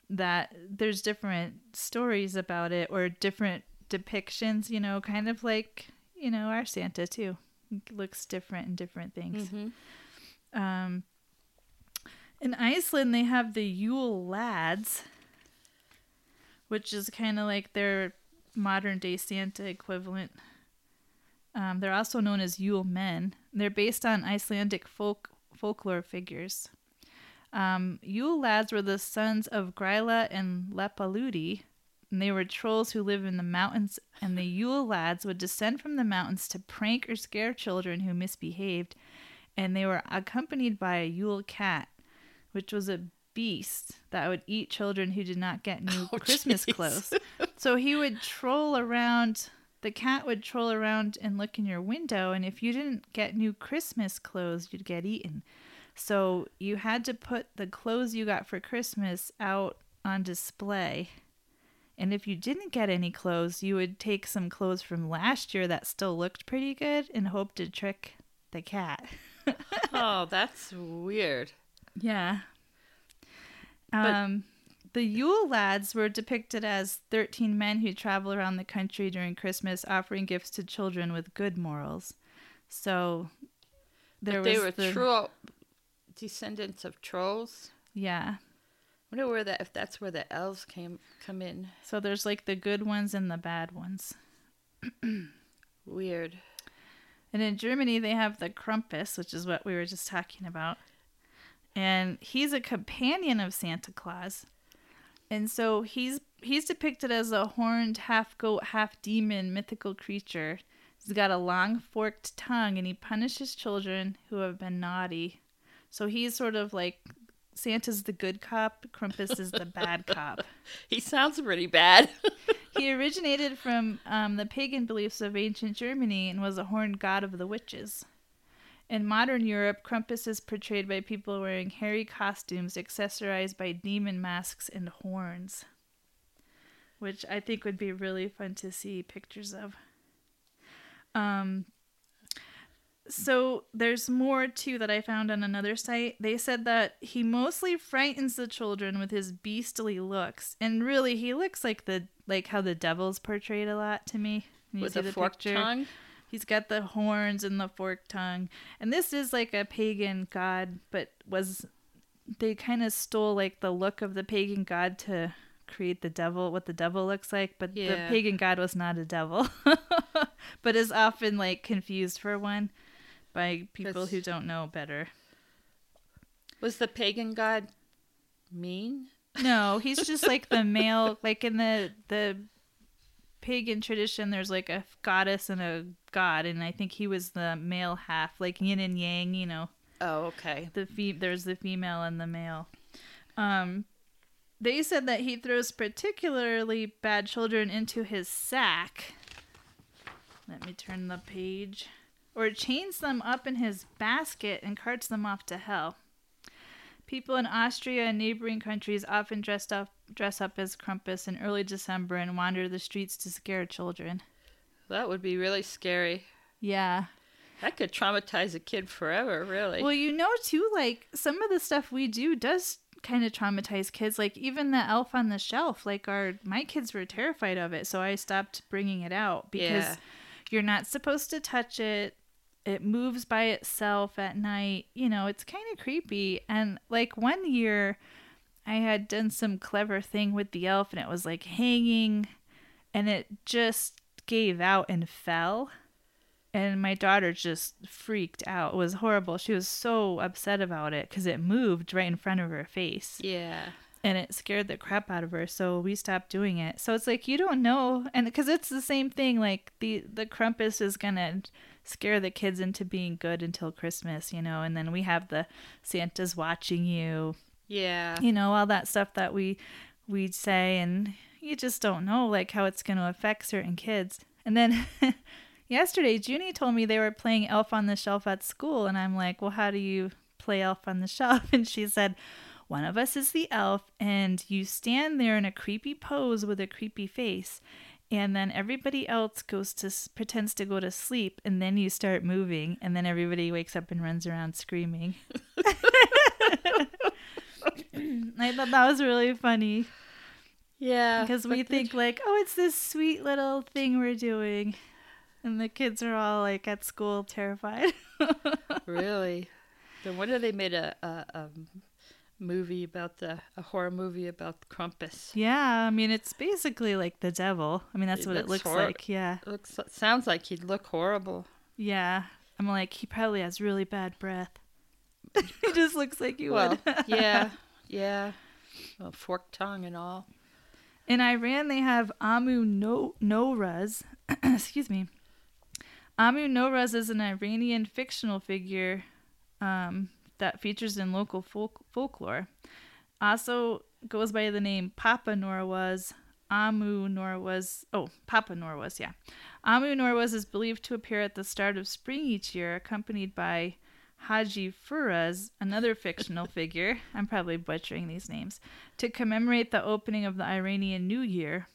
that there's different stories about it or different depictions, you know, kind of like, you know, our Santa too. It looks different in different things. Mhm. Um, in Iceland, they have the Yule Lads, which is kind of like their modern day Santa equivalent. Um, they're also known as Yule Men. They're based on Icelandic folk folklore figures. Um, Yule Lads were the sons of Gryla and Lepaludi, and they were trolls who live in the mountains. And the Yule Lads would descend from the mountains to prank or scare children who misbehaved and they were accompanied by a Yule cat, which was a beast that would eat children who did not get new *laughs* Oh, Christmas jeez. clothes. *laughs* So he would troll around. The cat would troll around and look in your window, and if you didn't get new Christmas clothes, you'd get eaten. So you had to put the clothes you got for Christmas out on display. And if you didn't get any clothes, you would take some clothes from last year that still looked pretty good and hope to trick the cat. *laughs* oh, that's weird. Yeah. Um, the Yule lads were depicted as 13 men who travel around the country during Christmas offering gifts to children with good morals. So there they was were the, troll descendants of trolls. Yeah. wonder where that if that's where the elves came come in. So there's like the good ones and the bad ones. Weird. And in Germany, they have the Krampus, which is what we were just talking about. And he's a companion of Santa Claus. And so he's he's depicted as a horned half goat, half demon mythical creature. He's got a long forked tongue and he punishes children who have been naughty. So he's sort of like Santa's the good cop, Krampus is the bad cop. *laughs* He sounds pretty bad. *laughs* He originated from um, the pagan beliefs of ancient Germany and was a horned god of the witches. In modern Europe, Krampus is portrayed by people wearing hairy costumes accessorized by demon masks and horns, which I think would be really fun to see pictures of. Um, so there's more too that I found on another site. They said that he mostly frightens the children with his beastly looks, and really he looks like the like how the devil's portrayed a lot to me. You With see a the forked picture. tongue. He's got the horns and the forked tongue. And this is like a pagan god, but was they kind of stole like the look of the pagan god to create the devil what the devil looks like but the pagan god was not a devil *laughs* but is often like confused for one by people That's- who don't know better Was the pagan god mean? no he's just like the male like in the the pagan tradition there's like a goddess and a god and i think he was the male half like yin and yang you know Oh, okay. the fe- there's the female and the male. Um, they said that he throws particularly bad children into his sack. Let me turn the page. Or chains them up in his basket and carts them off to hell. People in Austria and neighboring countries often dressed up dress up as Krampus in early December and wander the streets to scare children. That would be really scary. Yeah. That could traumatize a kid forever, really. Well, you know, too, like some of the stuff we do does kind of traumatize kids. Like even the elf on the shelf, like our my kids were terrified of it, so I stopped bringing it out because Yeah. you're not supposed to touch it. It moves by itself at night. You know, it's kind of creepy. And like one year, I had done some clever thing with the elf, and it was like hanging, and it just gave out and fell and my daughter just freaked out. It was horrible. She was so upset about it because it moved right in front of her face yeah. and it scared the crap out of her. So we stopped doing it. So it's like you don't know, and because it's the same thing. Like the the Krampus is gonna scare the kids into being good until Christmas, you know, and then we have the Santa's watching you, Yeah. you know, all that stuff that we we'd say, and you just don't know like how it's going to affect certain kids. And then *laughs* yesterday, Junie told me they were playing Elf on the Shelf at school, and I'm like, well, how do you play Elf on the *laughs* Shelf? And she said. One of us is the elf, and you stand there in a creepy pose with a creepy face, and then everybody else goes to pretends to go to sleep, and then you start moving, and then everybody wakes up and runs around screaming. *laughs* I thought that was really funny Yeah. because we think like, oh, it's this sweet little thing we're doing, and the kids are all like at school terrified. *laughs* really. Then what if they made a, a, a movie about the a horror movie about Krampus? yeah, I mean it's basically like the devil. I mean that's It what it looks looks hor- like. Yeah, It looks sounds like he'd look horrible. yeah. I'm like he probably has really bad breath. *laughs* he just looks like you Well, would. *laughs* yeah, yeah. Well, forked tongue and all. In Iran, they have Amu no- Noraz. *clears throat* Excuse me. Amu Noraz is an Iranian fictional figure um, that features in local folk- folklore. Also goes by the name Papa Norwaz. Amu Norwaz. Oh, Papa Norwaz, yeah. Amu Norwaz is believed to appear at the start of spring each year, accompanied by Haji Furaz, another fictional *laughs* figure, I'm probably butchering these names, to commemorate the opening of the Iranian New Year.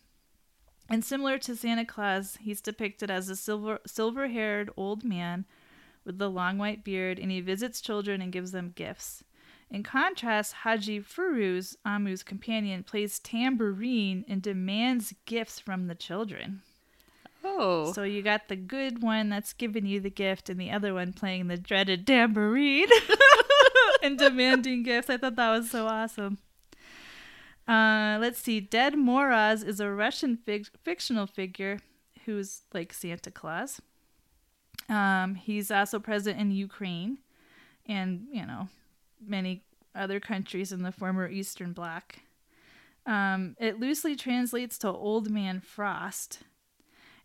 And similar to Santa Claus, he's depicted as a silver silver-haired old man with the long white beard, and he visits children and gives them gifts. In contrast, Haji Furuz, Amu's companion, plays tambourine and demands gifts from the children. Oh, So you got the good one that's giving you the gift, and the other one playing the dreaded tambourine *laughs* and demanding gifts. I thought that was so awesome. Uh, let's see. Ded Moroz is a Russian fig- fictional figure who's like Santa Claus. Um, he's also present in Ukraine and, you know, many other countries in the former Eastern Bloc. Um, it loosely translates to Old Man Frost.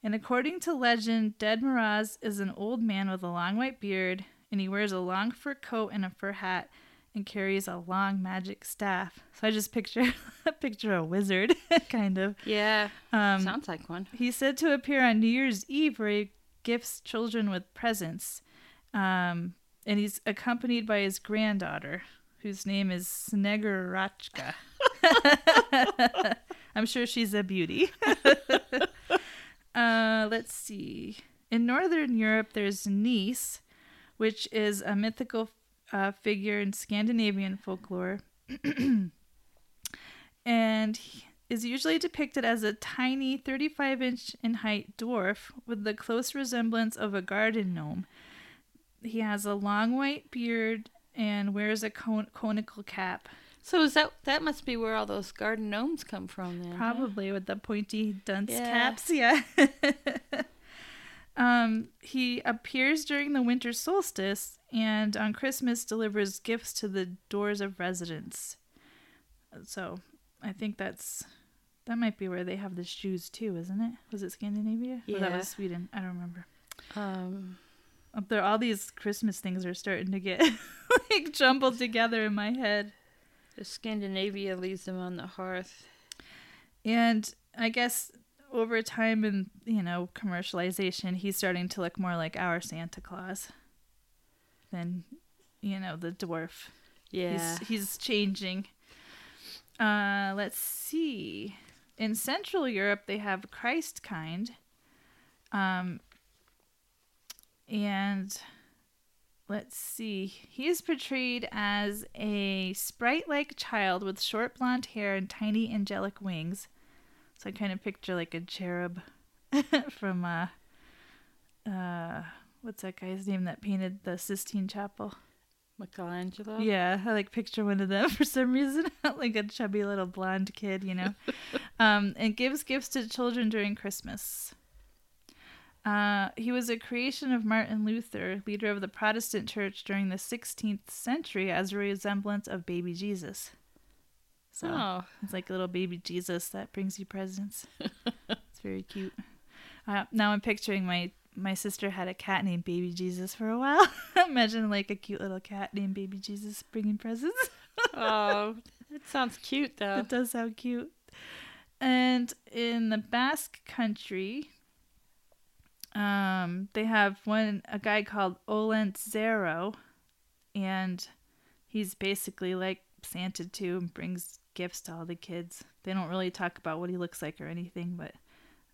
And according to legend, Dead Miraz is an old man with a long white beard, and he wears a long fur coat and a fur hat, and carries a long magic staff. So I just picture a *laughs* picture a wizard, *laughs* kind of. yeah. Um, Sounds like one. He's said to appear on New Year's Eve, where he gifts children with presents, um, and he's accompanied by his granddaughter, whose name is Snegurochka. *laughs* I'm sure she's a beauty. *laughs* uh, let's see. In Northern Europe, there's Nisse, which is a mythical uh, figure in Scandinavian folklore. *clears throat* and he- is usually depicted as a tiny 35 inch in height dwarf with the close resemblance of a garden gnome. He has a long white beard and wears a con- conical cap, So is that that must be where all those garden gnomes come from then? huh? probably with the pointy dunce Yeah. caps. Yeah. *laughs* um, he appears during the winter solstice and on Christmas delivers gifts to the doors of residents. So I think that's that might be where they have the shoes too, isn't it? Was it Scandinavia? Or that was Sweden. I don't remember. Um, Up there, all these Christmas things are starting to get *laughs* like jumbled together in my head. Scandinavia leaves them on the hearth. And I guess over time and you know commercialization, he's starting to look more like our Santa Claus than you know the dwarf. Yeah. He's he's changing. Uh, let's see. In Central Europe, they have Christkind. Um, and let's see. He is portrayed as a sprite like child with short blonde hair and tiny angelic wings. So I kind of picture like a cherub *laughs* from, uh, uh, what's that guy's name that painted the Sistine Chapel? Michelangelo. Yeah, I like picture one of them *laughs* for some reason, *laughs* like a chubby little blonde kid, you know, *laughs* um, and gives gifts to children during Christmas. Uh, he was a creation of Martin Luther, leader of the Protestant Church during the 16th century, as a resemblance of baby Jesus. So Oh, it's like a little baby Jesus that brings you presents. it's very cute. Uh, now I'm picturing my my sister had a cat named Baby Jesus for a while. *laughs* Imagine like a cute little cat named Baby Jesus bringing presents. *laughs* oh, that sounds cute though. That does sound cute. And in the Basque country, um, they have one a guy called Olentzero, and he's basically like Santa too, and brings gifts to all the kids. They don't really talk about what he looks like or anything, but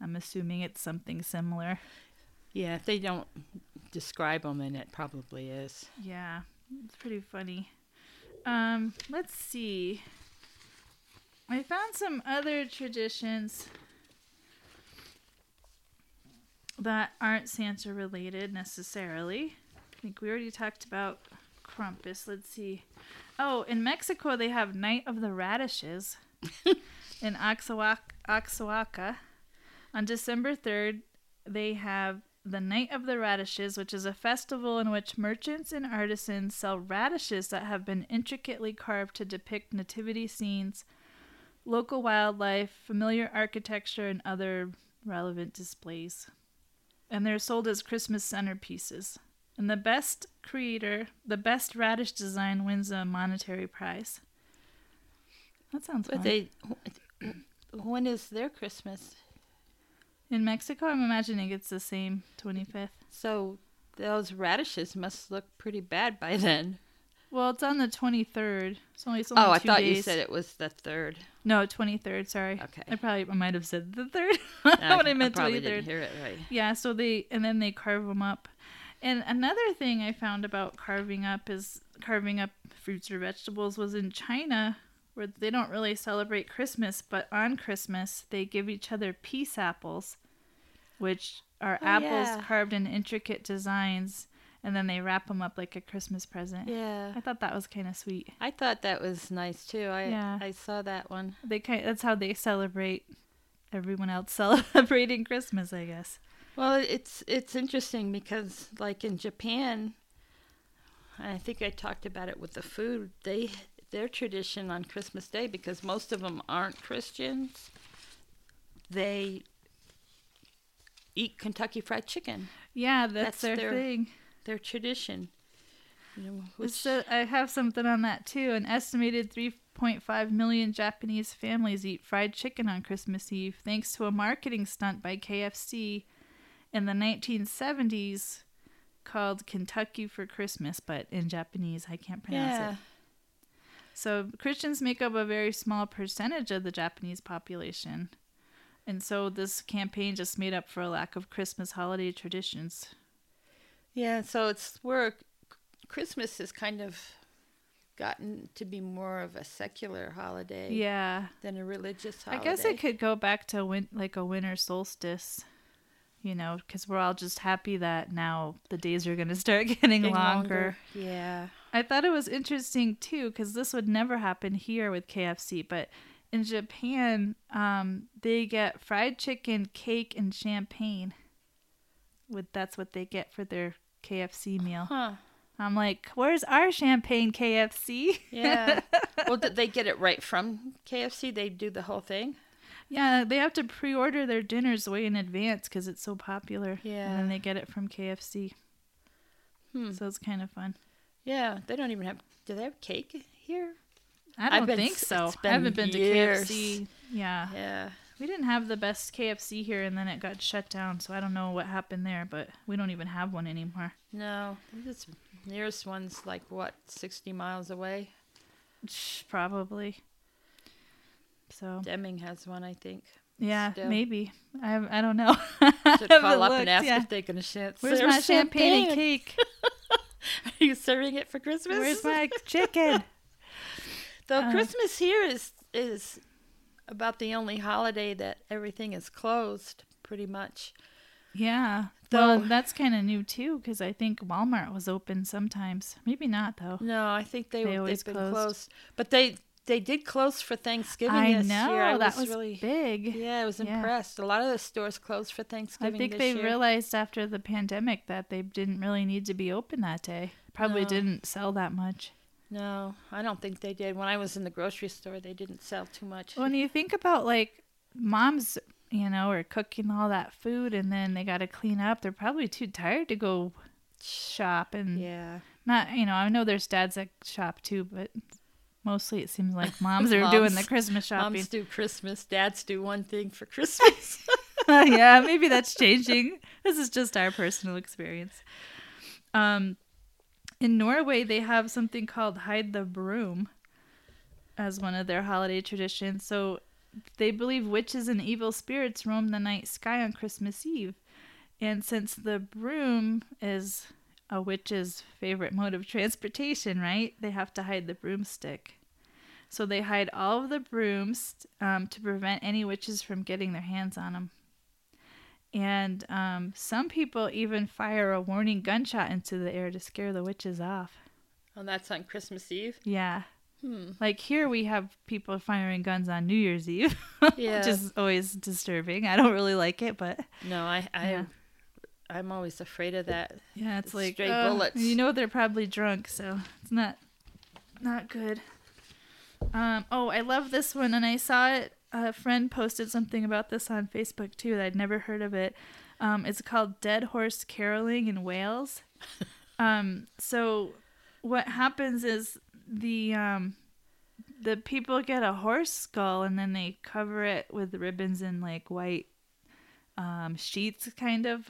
I'm assuming it's something similar. Yeah, if they don't describe them, then it probably is. Yeah, it's pretty funny. Um, let's see. I found some other traditions that aren't Santa related necessarily. I think we already talked about Krampus. Let's see. Oh, in Mexico they have Night of the Radishes *laughs* in Oaxaca, Oaxaca. On December 3rd, they have the Night of the Radishes, which is a festival in which merchants and artisans sell radishes that have been intricately carved to depict nativity scenes, local wildlife, familiar architecture, and other relevant displays. And they're sold as Christmas centerpieces. And the best creator, the best radish design wins a monetary prize. That sounds But fun. they, when is their Christmas? In Mexico, I'm imagining it's the same 25th. So those radishes must look pretty bad by then. Well, it's on the 23rd. It's only, it's oh, only Oh, I thought you said it was the third. No, 23rd, sorry. Okay. I probably I might have said the 3rd *laughs* I, when I meant probably 23rd. didn't hear it right. Yeah, so they and then they carve them up. And another thing I found about carving up is carving up fruits or vegetables was in China where they don't really celebrate Christmas, but on Christmas they give each other peace apples, which are Oh, apples yeah. carved in intricate designs and then they wrap them up like a Christmas present. Yeah. I thought that was kind of sweet. I thought that was nice too. I Yeah. I saw that one. They kind that's how they celebrate everyone else *laughs* celebrating Christmas, I guess. Well, it's it's interesting because like in Japan, I think I talked about it with the food. They their tradition on Christmas Day because most of them aren't Christians. They eat Kentucky Fried Chicken. Yeah, that's, That's their, their- thing. Their tradition. You know, which, So I have something on that too. An estimated 3.5 million Japanese families eat fried chicken on Christmas Eve, thanks to a marketing stunt by KFC in the 1970s called Kentucky for Christmas, but in Japanese I can't pronounce yeah. it. So Christians make up a very small percentage of the Japanese population. And so this campaign just made up for a lack of Christmas holiday traditions. Yeah, so it's where Christmas has kind of gotten to be more of a secular holiday Yeah. than a religious holiday. I guess it could go back to win- like a winter solstice, you know, because we're all just happy that now the days are going *laughs* to start getting, Getting longer. Yeah. I thought it was interesting too, because this would never happen here with KFC, but in Japan, um, they get fried chicken, cake, and champagne. With that's what they get for their KFC meal. Huh. I'm like, where's our champagne KFC? Yeah. *laughs* well, did they get it right from KFC? They do the whole thing. Yeah, they have to pre-order their dinners way in advance because it's so popular. Yeah. and then they get it from KFC, Hmm. so it's kind of fun. Yeah. They don't even have. Do they have cake here? I don't think so. I haven't been years. to KFC. Yeah. Yeah. we didn't have the best KFC here, and then it got shut down. So I don't know what happened there, but we don't even have one anymore. No. This nearest one's like what, sixty miles away. Probably. So Deming has one, I think. yeah, Still. maybe. I I don't know. *laughs* Should call up looked, and ask yeah. if they can share. Where's my champagne, and champagne? cake? *laughs* Are you serving it for Christmas? Where's my chicken? *laughs* Though Uh, Christmas here is is about the only holiday that everything is closed, pretty much. Yeah. Well, that's kind of new too, because I think Walmart was open sometimes. Maybe not though. No, I think they, They always been closed. closed. But they they did close for Thanksgiving I this know year. I that was, was really big. yeah, I was Yeah. impressed. A lot of the stores closed for Thanksgiving. I think they year. realized after the pandemic that they didn't really need to be open that day. Probably No. didn't sell that much. No, I don't think they did. When I was in the grocery store, they didn't sell too much. When you think about like moms, you know, are cooking all that food and then they got to clean up, they're probably too tired to go shop and yeah, not, you know, I know there's dads that shop too, but mostly it seems like *laughs* moms are doing the Christmas shopping. moms do Christmas, dads do one thing for *laughs* Christmas. *laughs* yeah, maybe that's changing. This is just our personal experience. Um, in Norway, they have something called Hide the Broom as one of their holiday traditions. So they believe witches and evil spirits roam the night sky on Christmas Eve. And since the broom is a witch's favorite mode of transportation, right? They have to hide the broomstick. So they hide all of the brooms um, to prevent any witches from getting their hands on them. And um, some people even fire a warning gunshot into the air to scare the witches off. and that's on Christmas Eve. Yeah. Hmm. Like here we have people firing guns on New Year's Eve, *laughs* Yeah. which is always disturbing. I don't really like it, but No, I, I, Yeah. I'm always afraid of that. yeah, it's like stray uh, bullets. You know they're probably drunk, so it's not not good. Um, oh, I love this one, and I saw it. A friend posted something about this on Facebook too. That I'd never heard of it. Um, it's called Dead Horse Caroling in Wales. *laughs* um, so what happens is the um, the people get a horse skull and then they cover it with ribbons and like white um, sheets, kind of.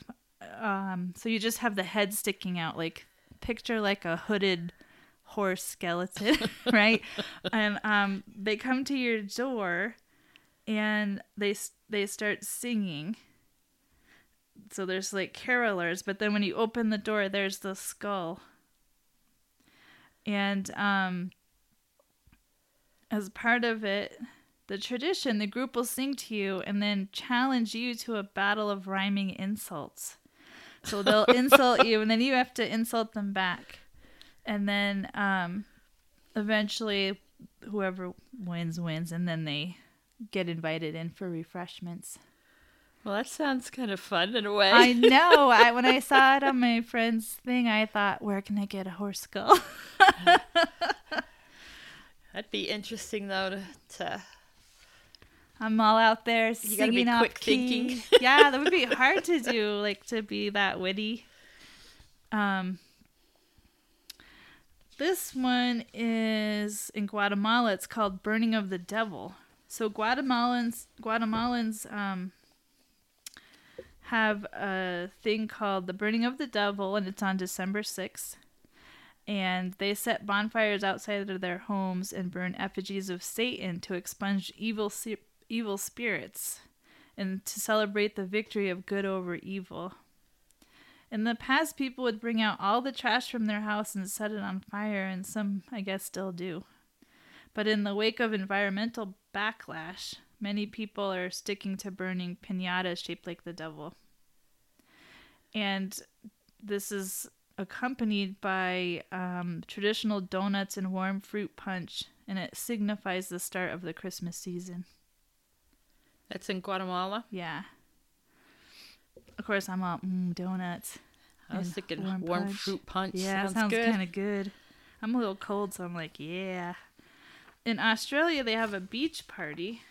Um, so you just have the head sticking out, like picture like a hooded horse skeleton, *laughs* right? *laughs* and um, they come to your door, and they they start singing. So there's like carolers, but then when you open the door, there's the skull. And um, as part of it, the tradition, the group will sing to you and then challenge you to a battle of rhyming insults. So they'll *laughs* insult you, and then you have to insult them back. And then um, eventually, whoever wins, wins, and then they get invited in for refreshments. Well, that sounds kind of fun in a way. I know. I when I saw it on *laughs* my friend's thing, I thought, where can I get a horse skull? *laughs* That'd be interesting though to, to I'm all out there You singing gotta be off quick key. thinking. *laughs* yeah, that would be hard to do, like to be that witty. Um, this one is in Guatemala. It's called "Burning of the Devil." So Guatemalans, Guatemalans, um, have a thing called the Burning of the Devil, and it's on December sixth. And they set bonfires outside of their homes and burn effigies of Satan to expunge evil evil spirits and to celebrate the victory of good over evil. In the past, people would bring out all the trash from their house and set it on fire, and some, I guess, still do. But in the wake of environmental backlash, many people are sticking to burning pinatas shaped like the devil. And this is accompanied by um, traditional donuts and warm fruit punch, and it signifies the start of the Christmas season. That's in Guatemala. Yeah. Of course, I'm all mm, donuts. I was thinking warm warm, fruit punch. Yeah, sounds, sounds kind of good. I'm a little cold, so I'm like, yeah. In Australia, they have a beach party.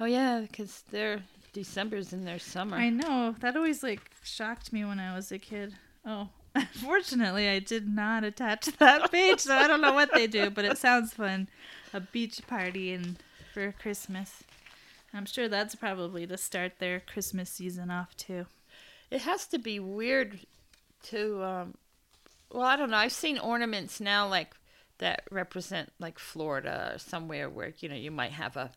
Oh yeah, because their December's in their summer. I know that always like shocked me when I was a kid. Oh, *laughs* unfortunately, I did not attach that *laughs* page, so I don't know what they do, but it sounds fun. A beach party and for Christmas. I'm sure that's probably to start their Christmas season off too. It has to be weird to um well, I don't know. I've seen ornaments now like that represent like Florida or somewhere where, you know, you might have a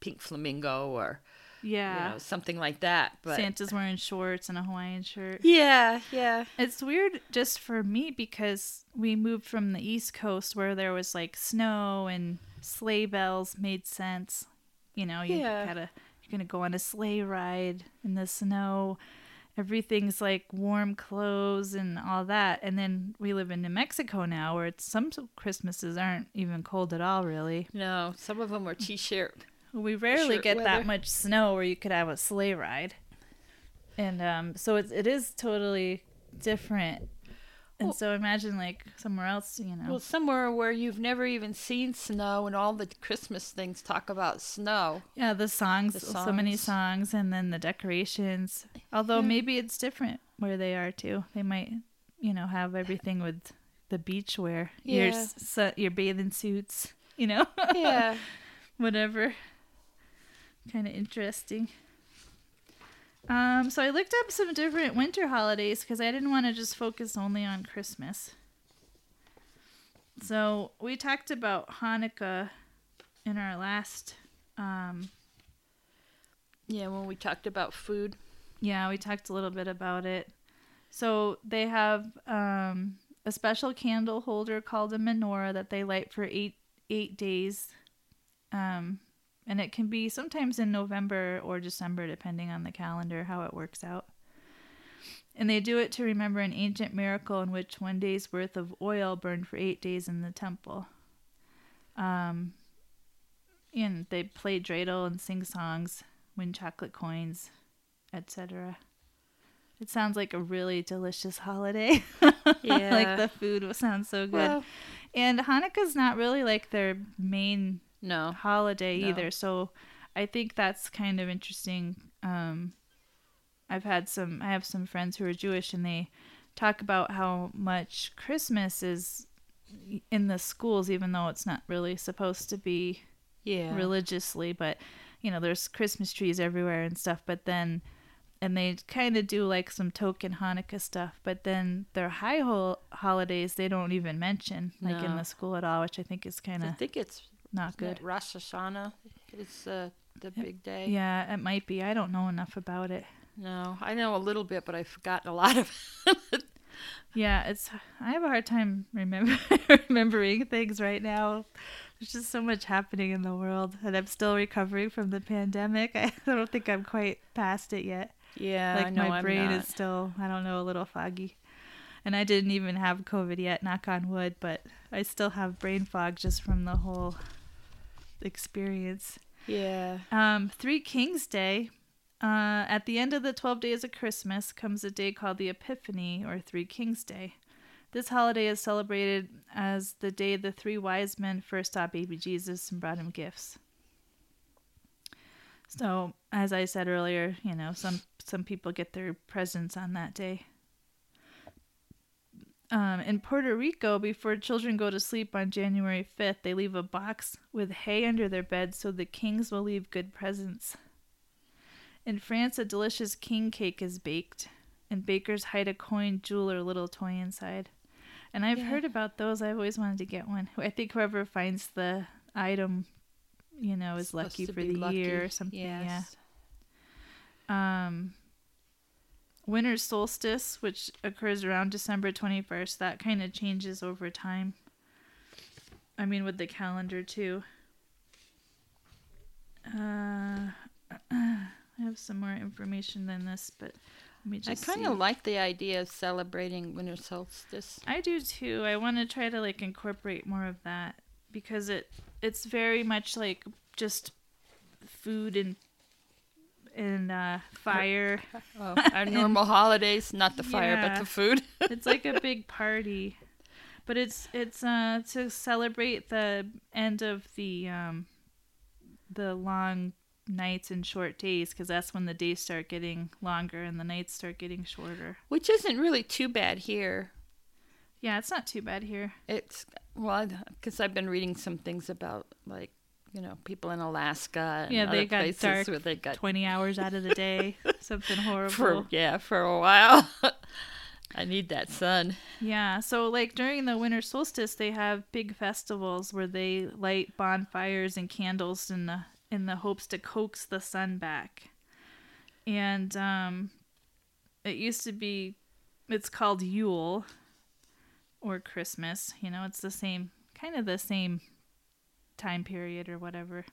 pink flamingo or Yeah. you know, something like that. But Santa's wearing shorts and a Hawaiian shirt. Yeah, yeah. It's weird just for me because we moved from the East Coast where there was like snow and sleigh bells made sense. You know, you Yeah. gotta you're gonna go on a sleigh ride in the snow. Everything's like warm clothes and all that. And then we live in New Mexico now where it's, some Christmases aren't even cold at all, really. No, some of them are t-shirt. We rarely get weather. that much snow where you could have a sleigh ride. And um, so it, it is totally different. And so imagine like somewhere else, you know. Well, somewhere where you've never even seen snow and all the Christmas things talk about snow. yeah, the songs, the so many songs. songs, and then the decorations. Although Yeah. maybe it's different where they are too. They might, you know, have everything with the beach wear, your Yeah. s- su- your bathing suits, you know, Yeah. *laughs* whatever. Kind of interesting. Um, so I looked up some different winter holidays because I didn't want to just focus only on Christmas. So we talked about Hanukkah in our last um, yeah, when we talked about food. Yeah, we talked a little bit about it. So they have um, a special candle holder called a menorah that they light for eight eight days, um, and it can be sometimes in November or December depending on the calendar how it works out. And they do it to remember an ancient miracle in which one day's worth of oil burned for eight days in the temple. Um, and they play dreidel and sing songs, win chocolate coins, etc. It sounds like a really delicious holiday. *laughs* Yeah. like the food sounds so good. Well, and Hanukkah's not really like their main no. holiday No. either. So I think that's kind of interesting. Um, I've had some, I have some friends who are Jewish and they talk about how much Christmas is in the schools, even though it's not really supposed to be Yeah. religiously, but you know, there's Christmas trees everywhere and stuff. But then, and they kind of do like some token Hanukkah stuff, but then their high hol- holidays they don't even mention like in the school at all, which I think is kind of. I think it's not good. good. Rosh Hashanah is uh, the big day. Yeah, it might be. I don't know enough about it. No, I know a little bit, but I've forgotten a lot of it. *laughs* Yeah, it's. I have a hard time remember *laughs* remembering things right now. There's just so much happening in the world, and I'm still recovering from the pandemic. *laughs* I don't think I'm quite past it yet. yeah, I like know my brain is still, I don't know, a little foggy. And I didn't even have COVID yet, knock on wood, but I still have brain fog just from the whole experience. Yeah. Um, Three Kings Day. Uh, at the end of the 12 days of Christmas comes a day called the Epiphany or Three Kings Day. This holiday is celebrated as the day the three wise men first saw baby Jesus and brought him gifts. So, as I said earlier, you know, some some people get their presents on that day. Um, in Puerto Rico, before children go to sleep on January 5th, they leave a box with hay under their bed so the kings will leave good presents. In France, a delicious king cake is baked, and bakers hide a coin, jewel, or little toy inside. And I've Yeah. heard about those. I've always wanted to get one. I think whoever finds the item, you know, is Supposed lucky for the lucky. year or something. Yes. Yeah. Um, winter solstice, which occurs around December 21st, that kind of changes over time. I mean, with the calendar too. Uh, *clears throat* I have some more information than this, but let me just. I kind of like the idea of celebrating winter solstice. I do too. I want to try to like incorporate more of that because it it's very much like just food and and uh, fire. *laughs* Oh, *laughs* our normal holidays, not the fire, but the food. *laughs* it's like a big party, but it's it's uh to celebrate the end of the um the long nights and short days because that's when the days start getting longer and the nights start getting shorter. Which isn't really too bad here. Yeah, it's not too bad here. It's well, because I've been reading some things about like you know people in Alaska. And Yeah, they other got places dark where they got 20 hours out of the day, *laughs* something horrible. for yeah for a while. *laughs* I need that sun. Yeah, so like during the winter solstice, they have big festivals where they light bonfires and candles in the in the hopes to coax the sun back. And um, it used to be, it's called Yule or Christmas. You know, it's the same kind of the same time period or whatever.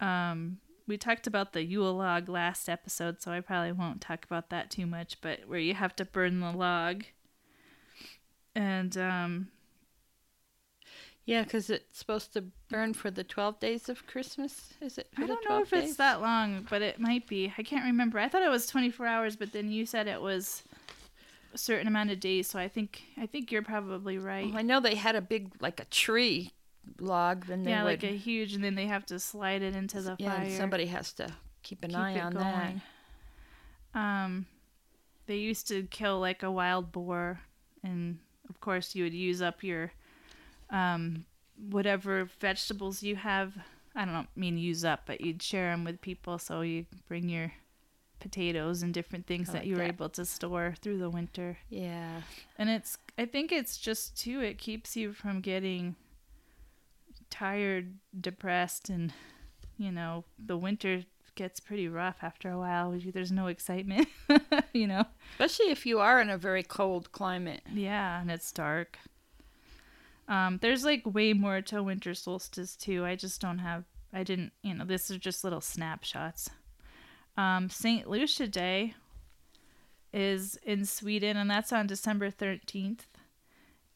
Um, we talked about the Yule log last episode, so I probably won't talk about that too much, but where you have to burn the log. And um Yeah, because it's supposed to burn for the twelve days of Christmas. Is it? I don't know 12 if it's that long, but it might be. I can't remember. I thought it was 24 hours, but then you said it was a certain amount of days, so I think I think you're probably right. Oh, I know they had a big like a tree log. Then they yeah, would, like a huge and then they have to slide it into the yeah, fire. somebody has to keep an keep eye it on going. Um, they used to kill like a wild boar, and of course you would use up your, um, whatever vegetables you have. I don't mean use up, but you'd share them with people. So you bring your potatoes and different things I that like you were that. able to store through the winter. Yeah. And it's, I think it's just too, it keeps you from getting tired, depressed, and, you know, the winter gets pretty rough after a while. There's no excitement, *laughs* you know? Especially if you are in a very cold climate. Yeah, and it's dark. Um, there's like way more to winter solstice too. I just don't have, I didn't, you know, this is just little snapshots. Um, St. Lucia Day is in Sweden, and that's on December 13th.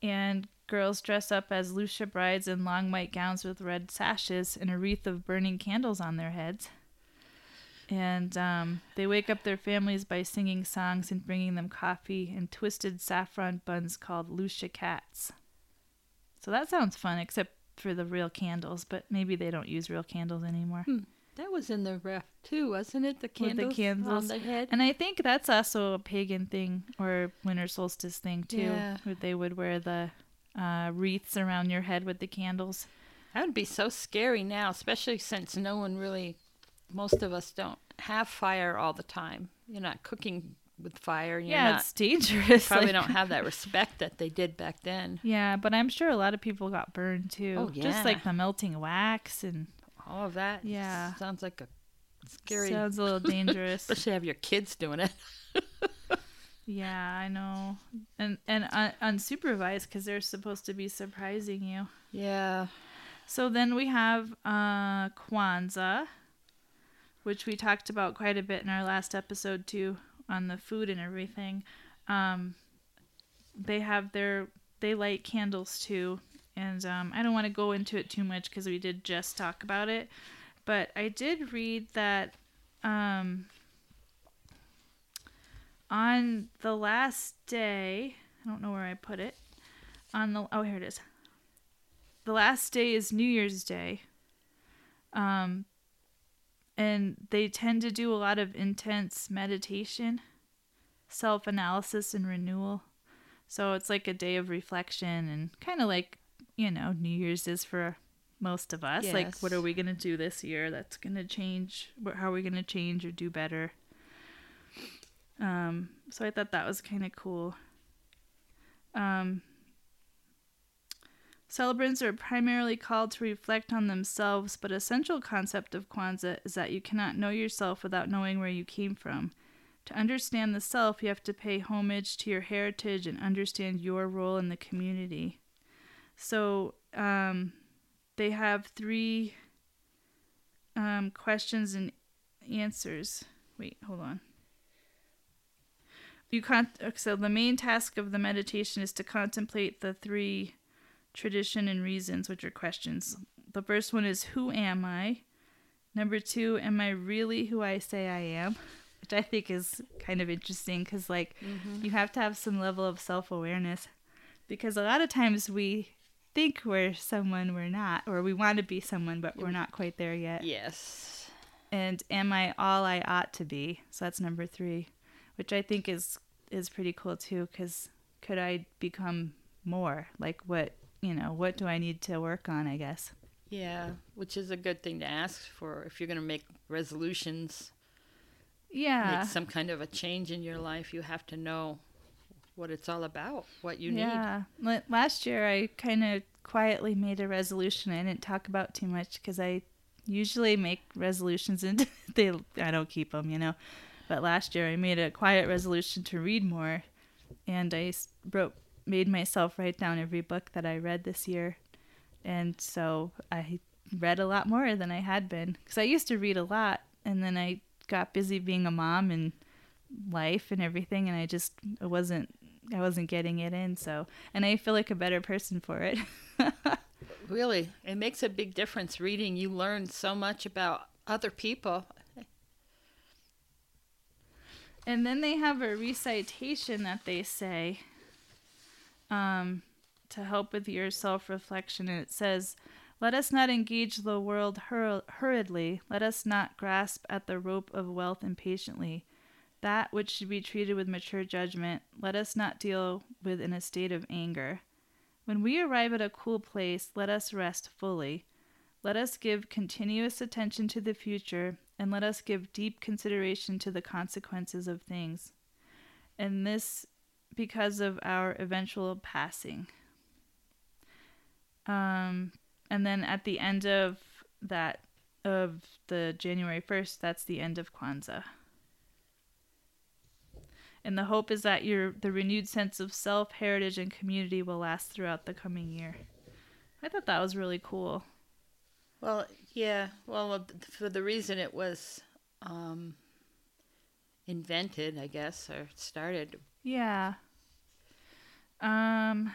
And girls dress up as Lucia brides in long white gowns with red sashes and a wreath of burning candles on their heads. And um, they wake up their families by singing songs and bringing them coffee and twisted saffron buns called Lucia cats. So that sounds fun, except for the real candles, but maybe they don't use real candles anymore. That was in the ref too, wasn't it? The With the candles, candles. on the head. And I think that's also a pagan thing or winter solstice thing too, Yeah. where they would wear the uh, wreaths around your head with the candles. That would be so scary now, especially since no one really, most of us don't have fire all the time. You're not cooking with fire. You're yeah, not, it's dangerous. probably like- don't have that *laughs* respect that they did back then. Yeah, but I'm sure a lot of people got burned too. Oh, Just like the melting wax and All of that. Yeah. Sounds like a scary. sounds a little *laughs* dangerous. especially have your kids doing it. *laughs* yeah, I know. And and un- unsupervised because they're supposed to be surprising you. Yeah. So then we have uh, Kwanzaa, which we talked about quite a bit in our last episode too, on the food and everything. Um, they have their they light candles too, and um, I don't want to go into it too much because we did just talk about it, but I did read that um, on the last day, I don't know where I put it. On the oh here it is the last day is New Year's Day. Um, and they tend to do a lot of intense meditation, self analysis, and renewal. So it's like a day of reflection and kind of like, you know, New Year's is for most of us. Like, what are we going to do this year that's going to change? How are we going to change or do better? Um, so I thought that was kind of cool. Um, Celebrants are primarily called to reflect on themselves, but a central concept of Kwanzaa is that you cannot know yourself without knowing where you came from. To understand the self, you have to pay homage to your heritage and understand your role in the community. So um, they have three um, questions and answers. Wait, hold on. You con- so the main task of the meditation is to contemplate the three tradition and reasons, which are questions. The first one is who am I? Number two, am I really who I say I am? Which I think is kind of interesting because, like, Mm-hmm. you have to have some level of self awareness because a lot of times we think we're someone we're not, or we want to be someone, but we're not quite there yet. Yes. And am I all I ought to be? So that's number three, which I think is is pretty cool too. Because could I become more? Like what you know? What do I need to work on? I guess. Yeah, which is a good thing to ask for if you're going to make resolutions, Yeah. make some kind of a change in your life. You have to know what it's all about, what you need. yeah. Last year, I kind of quietly made a resolution. I didn't talk about too much because I usually make resolutions *laughs* and they I don't keep them, you know. But last year, I made a quiet resolution to read more, and I wrote made myself write down every book that I read this year, and so I read a lot more than I had been because I used to read a lot, and then I got busy being a mom and life and everything, and I just I wasn't I wasn't getting it in. So, and I feel like a better person for it. *laughs* Really, it makes a big difference reading. You learn so much about other people. And then they have a recitation that they say um, to help with your self reflection. And it says, Let us not engage the world hur- hurriedly. Let us not grasp at the rope of wealth impatiently. That which should be treated with mature judgment, let us not deal with in a state of anger. When we arrive at a cool place, let us rest fully. Let us give continuous attention to the future, and let us give deep consideration to the consequences of things. And this because of our eventual passing. Um, and then at the end of that, of the January 1st, that's the end of Kwanzaa. And the hope is that your the renewed sense of self, heritage, and community will last throughout the coming year. I thought that was really cool. Well, yeah. Well, for the reason it was um, invented, I guess, or started. Yeah. Um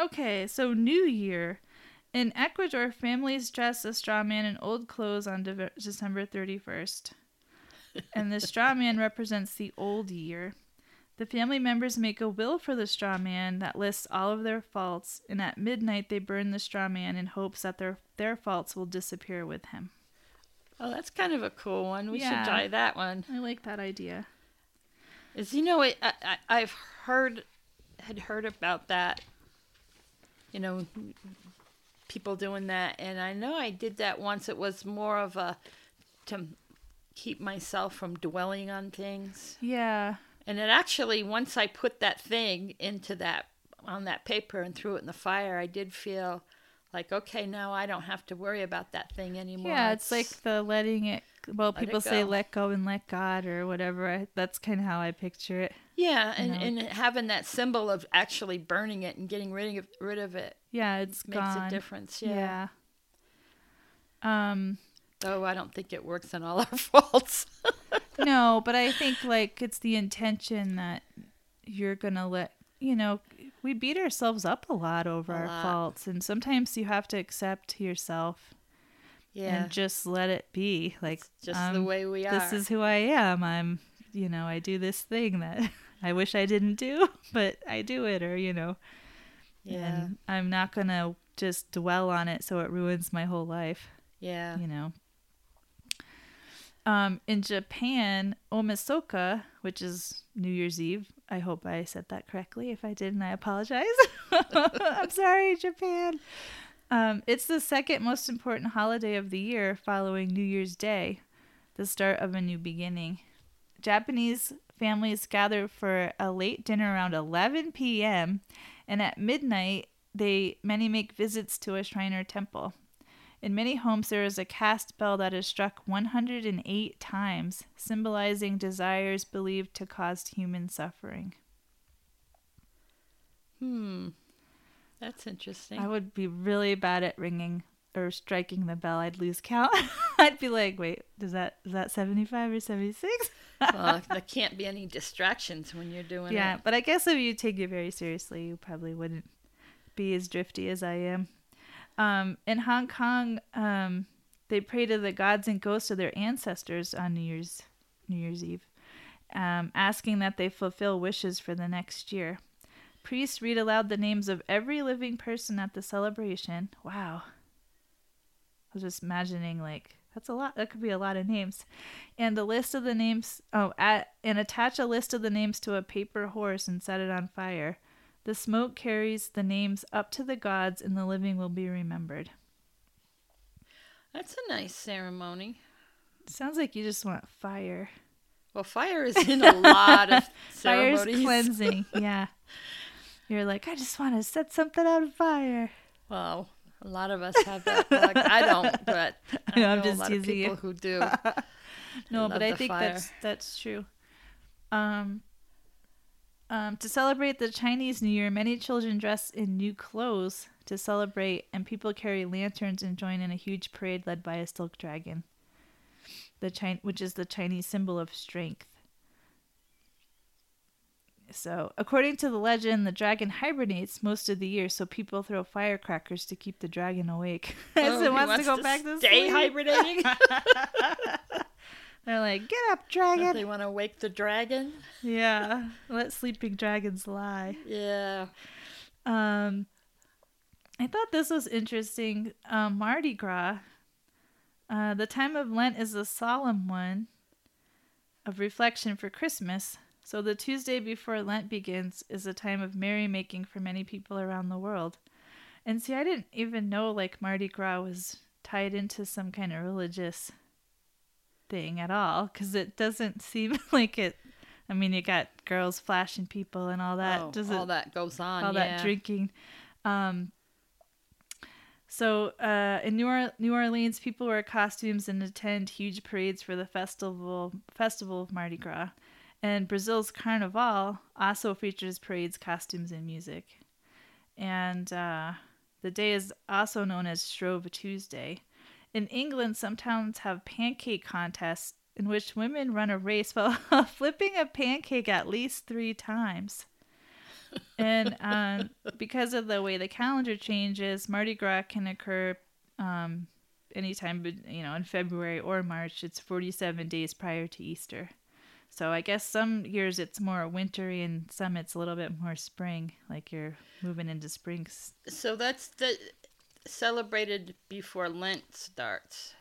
okay, so New Year. In Ecuador, families dress a straw man in old clothes on Deve- December 31st. And the straw man represents the old year. The family members make a will for the straw man that lists all of their faults, and at midnight they burn the straw man in hopes that their their faults will disappear with him. Oh, that's kind of a cool one. We Yeah. should try that one. I like that idea. Is you know, it, I, I, I've heard had heard about that. You know, people doing that, and I know I did that once. It was more of a to keep myself from dwelling on things. Yeah. And it actually, once I put that thing into that on that paper and threw it in the fire, I did feel like, okay, now I don't have to worry about that thing anymore. Yeah, it's like the letting it. Well, Let it people say let go and let God or whatever. I, that's kind of how I picture it. yeah, and, know. and having that symbol of actually burning it and getting rid of rid of it Yeah, it's makes gone. a difference. Yeah. Yeah. Um. Though I don't think it works on all *laughs* our faults. No, but I think like it's the intention that you're gonna let you know. We beat ourselves up a lot over A our lot. faults, and sometimes you have to accept yourself yeah, and just let it be. Like just the um, way we are. this is who I am. I'm, you know, I do this thing that *laughs* I wish I didn't do, *laughs* but I do it, or you know, yeah, and I'm not gonna just dwell on it so it ruins my whole life, yeah. you know. Um, in Japan, Omisoka, which is New Year's Eve, I hope I said that correctly. If I didn't, I apologize. *laughs* I'm sorry, Japan. Um, it's the second most important holiday of the year following New Year's Day, the start of a new beginning. Japanese families gather for a late dinner around 11 p.m. and at midnight they many make visits to a shrine or temple. In many homes, there is a cast bell that is struck 108 times, symbolizing desires believed to cause human suffering. Hmm. That's interesting. I would be really bad at ringing or striking the bell. I'd lose count. *laughs* I'd be like, wait, does that is that 75 or 76? well, *laughs* there can't be any distractions when you're doing yeah, it. but I guess if you take it very seriously, you probably wouldn't be as drifty as I am. Um, in Hong Kong, um, they pray to the gods and ghosts of their ancestors on New Year's New Year's Eve, um, asking that they fulfill wishes for the next year. Priests read aloud the names of every living person at the celebration. Wow. I was just imagining like that's a lot. That could be a lot of names. And the list of the names oh at and attach a list of the names to a paper horse and set it on fire. The smoke carries the names up to the gods and the living will be remembered. That's a nice ceremony. Sounds like you just want fire. Well, fire is in a *laughs* lot of ceremonies. Fire's cleansing. *laughs* yeah. You're like, I just want to set something on fire. Well, a lot of us have that. I don't, *laughs* but I know, I'm just a lot of teasing you. people who do. No, but I think fire. that's that's true. Um, um, to celebrate the Chinese New Year, many children dress in new clothes to celebrate, and people carry lanterns and join in a huge parade led by a silk dragon, the Chin- which is the Chinese symbol of strength. So, according to the legend, the dragon hibernates most of the year, so people throw firecrackers to keep the dragon awake as *laughs* Oh, it he wants, to go back to stay sleep. hibernating. *laughs* *laughs* They're like, "Get up, Don't dragon!" they want to wake the dragon. Yeah, *laughs* let sleeping dragons lie. Yeah. Um, I thought this was interesting. Um, Mardi Gras. Uh, the time of Lent is a solemn one of reflection for Christmas. So the Tuesday before Lent begins is a time of merrymaking for many people around the world. And see, I didn't even know like Mardi Gras was tied into some kind of religious thing at all because it doesn't *laughs* seem *laughs* like it. I mean, you got girls flashing people and all that. oh, Does all it that goes on. all yeah. that drinking. Um, so uh, in New, or- New Orleans, people wear costumes and attend huge parades for the festival festival of Mardi Gras. And Brazil's Carnival also features parades, costumes, and music. And uh, the day is also known as Shrove Tuesday. In England, some towns have pancake contests in which women run a race *laughs* while flipping a pancake at least three times and um, because of the way the calendar changes, Mardi Gras can occur um, anytime, you know, in February or March. It's 47 days prior to Easter. So I guess some years it's more wintry and some it's a little bit more spring, like you're moving into spring. So that's the celebrated before Lent starts.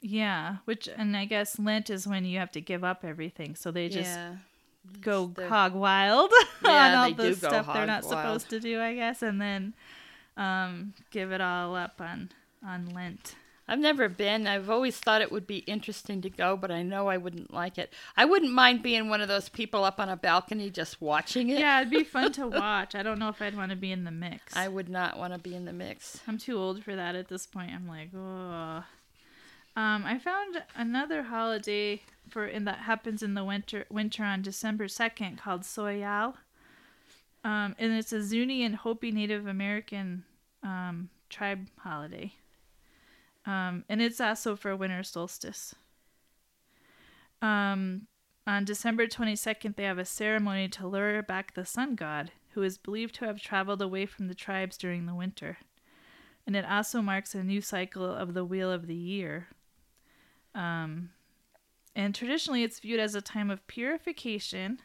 Yeah, which, and I guess Lent is when you have to give up everything. So they just yeah. go the- hog wild *laughs* Yeah, on all the stuff they're not wild. supposed to do, I guess, and then um, give it all up on on Lent. I've never been. I've always thought it would be interesting to go, but I know I wouldn't like it. I wouldn't mind being one of those people up on a balcony just watching it. Yeah, it'd be fun to *laughs* watch. I don't know if I'd want to be in the mix. I would not want to be in the mix. I'm too old for that at this point. I'm like, oh. Um, I found another holiday for in that happens in the winter winter on December second called Soyal. Um, and it's a Zuni and Hopi Native American um, tribe holiday. Um, and it's also for winter solstice. Um, on December 22nd, they have a ceremony to lure back the sun god, who is believed to have traveled away from the tribes during the winter. And it also marks a new cycle of the Wheel of the Year. Um, and traditionally, it's viewed as a time of purification.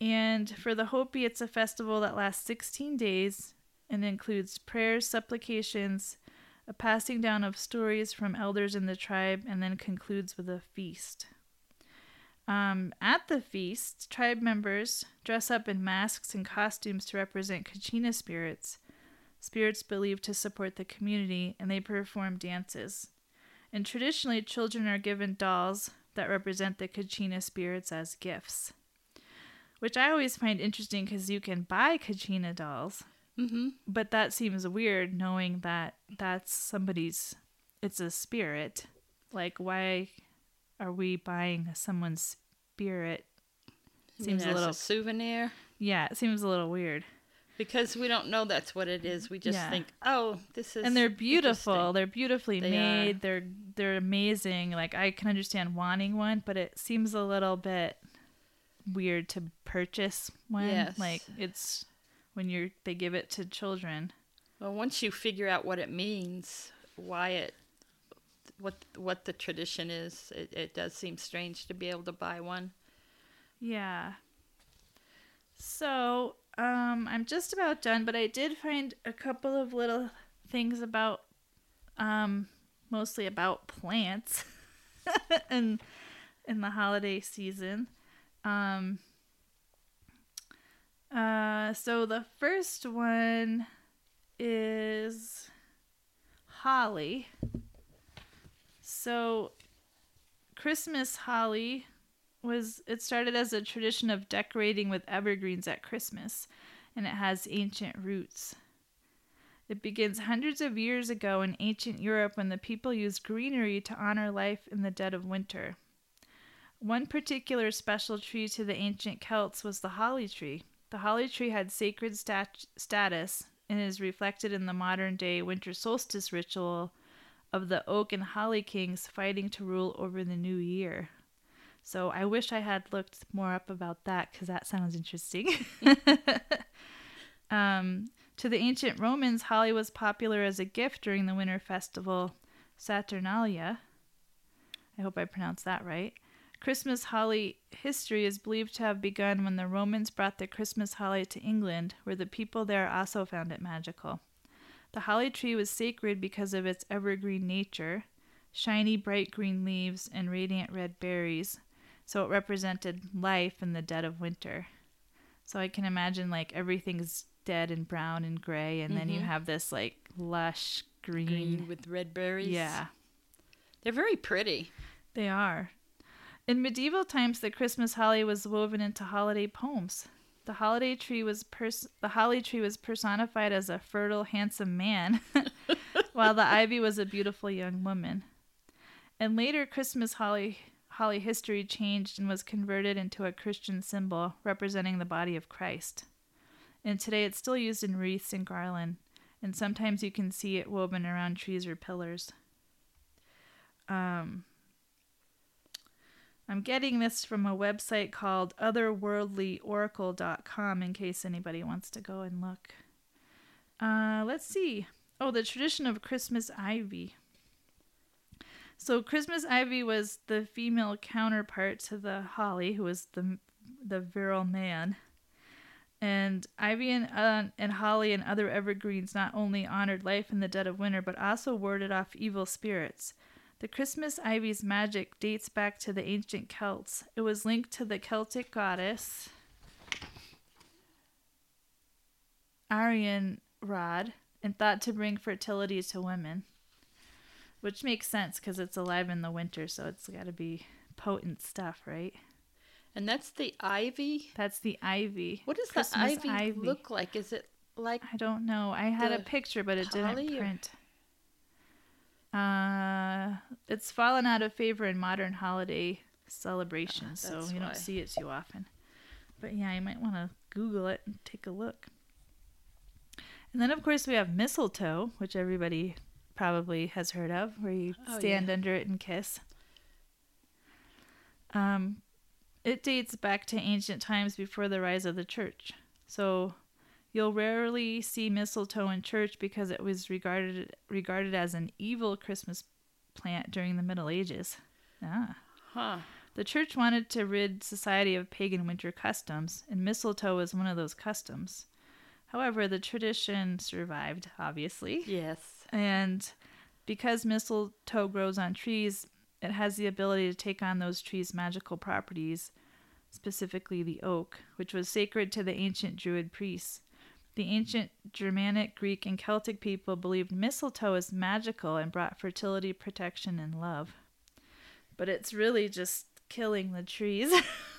And for the Hopi, it's a festival that lasts 16 days and includes prayers, supplications, a passing down of stories from elders in the tribe, and then concludes with a feast. Um, at the feast, tribe members dress up in masks and costumes to represent Kachina spirits, spirits believed to support the community, and they perform dances. And traditionally, children are given dolls that represent the Kachina spirits as gifts, which I always find interesting because you can buy Kachina dolls. Mm-hmm. But that seems weird knowing that that's somebody's it's a spirit. Like why are we buying someone's spirit? Seems a little a souvenir Yeah, it seems a little weird. because we don't know that's what it is. We just Yeah. think, oh, this is and they're beautiful. They're beautifully They made. are. They're they're amazing. Like I can understand wanting one, but it seems a little bit weird to purchase one. Yes. Like it's when you're they give it to children. Well, once you figure out what it means, why it, what what the tradition is, it, it does seem strange to be able to buy one. Yeah. So, um, I'm just about done, but I did find a couple of little things about, um, mostly about plants, *laughs* and in the holiday season. Um, uh, so the first one is holly. So, Christmas holly was it started as a tradition of decorating with evergreens at Christmas, and it has ancient roots. It begins hundreds of years ago in ancient Europe when the people used greenery to honor life in the dead of winter. One particular special tree to the ancient Celts was the holly tree. The holly tree had sacred stat- status and is reflected in the modern day winter solstice ritual of the oak and holly kings fighting to rule over the new year. So I wish I had looked more up about that because that sounds interesting. *laughs* um, to the ancient Romans, holly was popular as a gift during the winter festival Saturnalia. I hope I pronounced that right. Christmas holly history is believed to have begun when the Romans brought the Christmas holly to England, where the people there also found it magical. The holly tree was sacred because of its evergreen nature, shiny bright green leaves, and radiant red berries, so it represented life in the dead of winter. So I can imagine like everything's dead and brown and gray, and then you Mhm. have this like lush green. Green with red berries. Yeah, They're very pretty. they are. In medieval times, the Christmas holly was woven into holiday poems. The holiday tree was pers- the holly tree was personified as a fertile, handsome man, *laughs* while the ivy was a beautiful young woman. And later, Christmas holly holly history changed and was converted into a Christian symbol representing the body of Christ. And today, it's still used in wreaths and garland, and sometimes you can see it woven around trees or pillars. Um, I'm getting this from a website called otherworldlyoracle.com in case anybody wants to go and look. Uh, let's see. Oh, the tradition of Christmas ivy. So Christmas ivy was the female counterpart to the holly, who was the the virile man. And ivy and, uh, and holly and other evergreens not only honored life in the dead of winter, but also warded off evil spirits. The Christmas ivy's magic dates back to the ancient Celts. It was linked to the Celtic goddess Aryan Rod and thought to bring fertility to women. Which makes sense because it's alive in the winter, so it's got to be potent stuff, right? And that's the ivy. That's the ivy. What does Christmas the ivy, look like? Is it like I don't know. I had a picture, but it didn't or- print. Uh, it's fallen out of favor in modern holiday celebrations, so you why. don't see it too often. But yeah, you might want to Google it and take a look. And then, of course, we have mistletoe, which everybody probably has heard of, where you Oh, stand yeah. under it and kiss. Um, it dates back to ancient times before the rise of the church. So you'll rarely see mistletoe in church because it was regarded regarded as an evil Christmas plant during the Middle Ages. Ah. huh? The church wanted to rid society of pagan winter customs, and mistletoe was one of those customs. However, the tradition survived, obviously. Yes. And because mistletoe grows on trees, it has the ability to take on those trees' magical properties, specifically the oak, which was sacred to the ancient Druid priests. The ancient Germanic, Greek, and Celtic people believed mistletoe is magical and brought fertility, protection, and love. But it's really just killing the trees.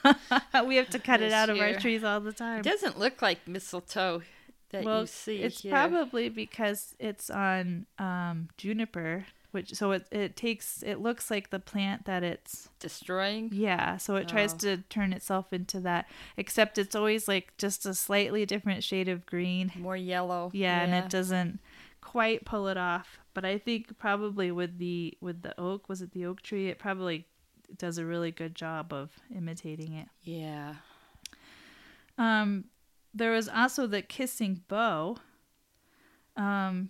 *laughs* we have to cut it out of our trees all the time. It doesn't look like mistletoe that well, you see it's here. probably because it's on um, juniper, which so it it takes it looks like the plant that it's destroying. yeah, so it tries Oh. to turn itself into that. Except it's always like just a slightly different shade of green. More yellow. Yeah, and it doesn't quite pull it off. But I think probably with the with the oak, was it the oak tree? It probably does a really good job of imitating it. Yeah. Um, there was also the kissing bough. Um,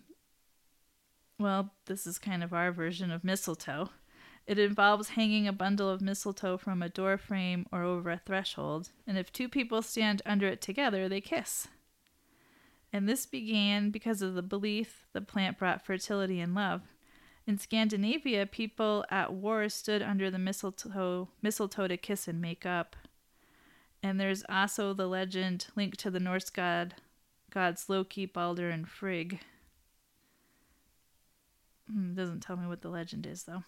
well, this is kind of our version of mistletoe. It involves hanging a bundle of mistletoe from a door frame or over a threshold, and if two people stand under it together, they kiss. And this began because of the belief the plant brought fertility and love. In Scandinavia, people at war stood under the mistletoe, mistletoe to kiss and make up. And there's also the legend linked to the Norse god gods Loki, Balder, and Frigg. Hmm, doesn't tell me what the legend is though.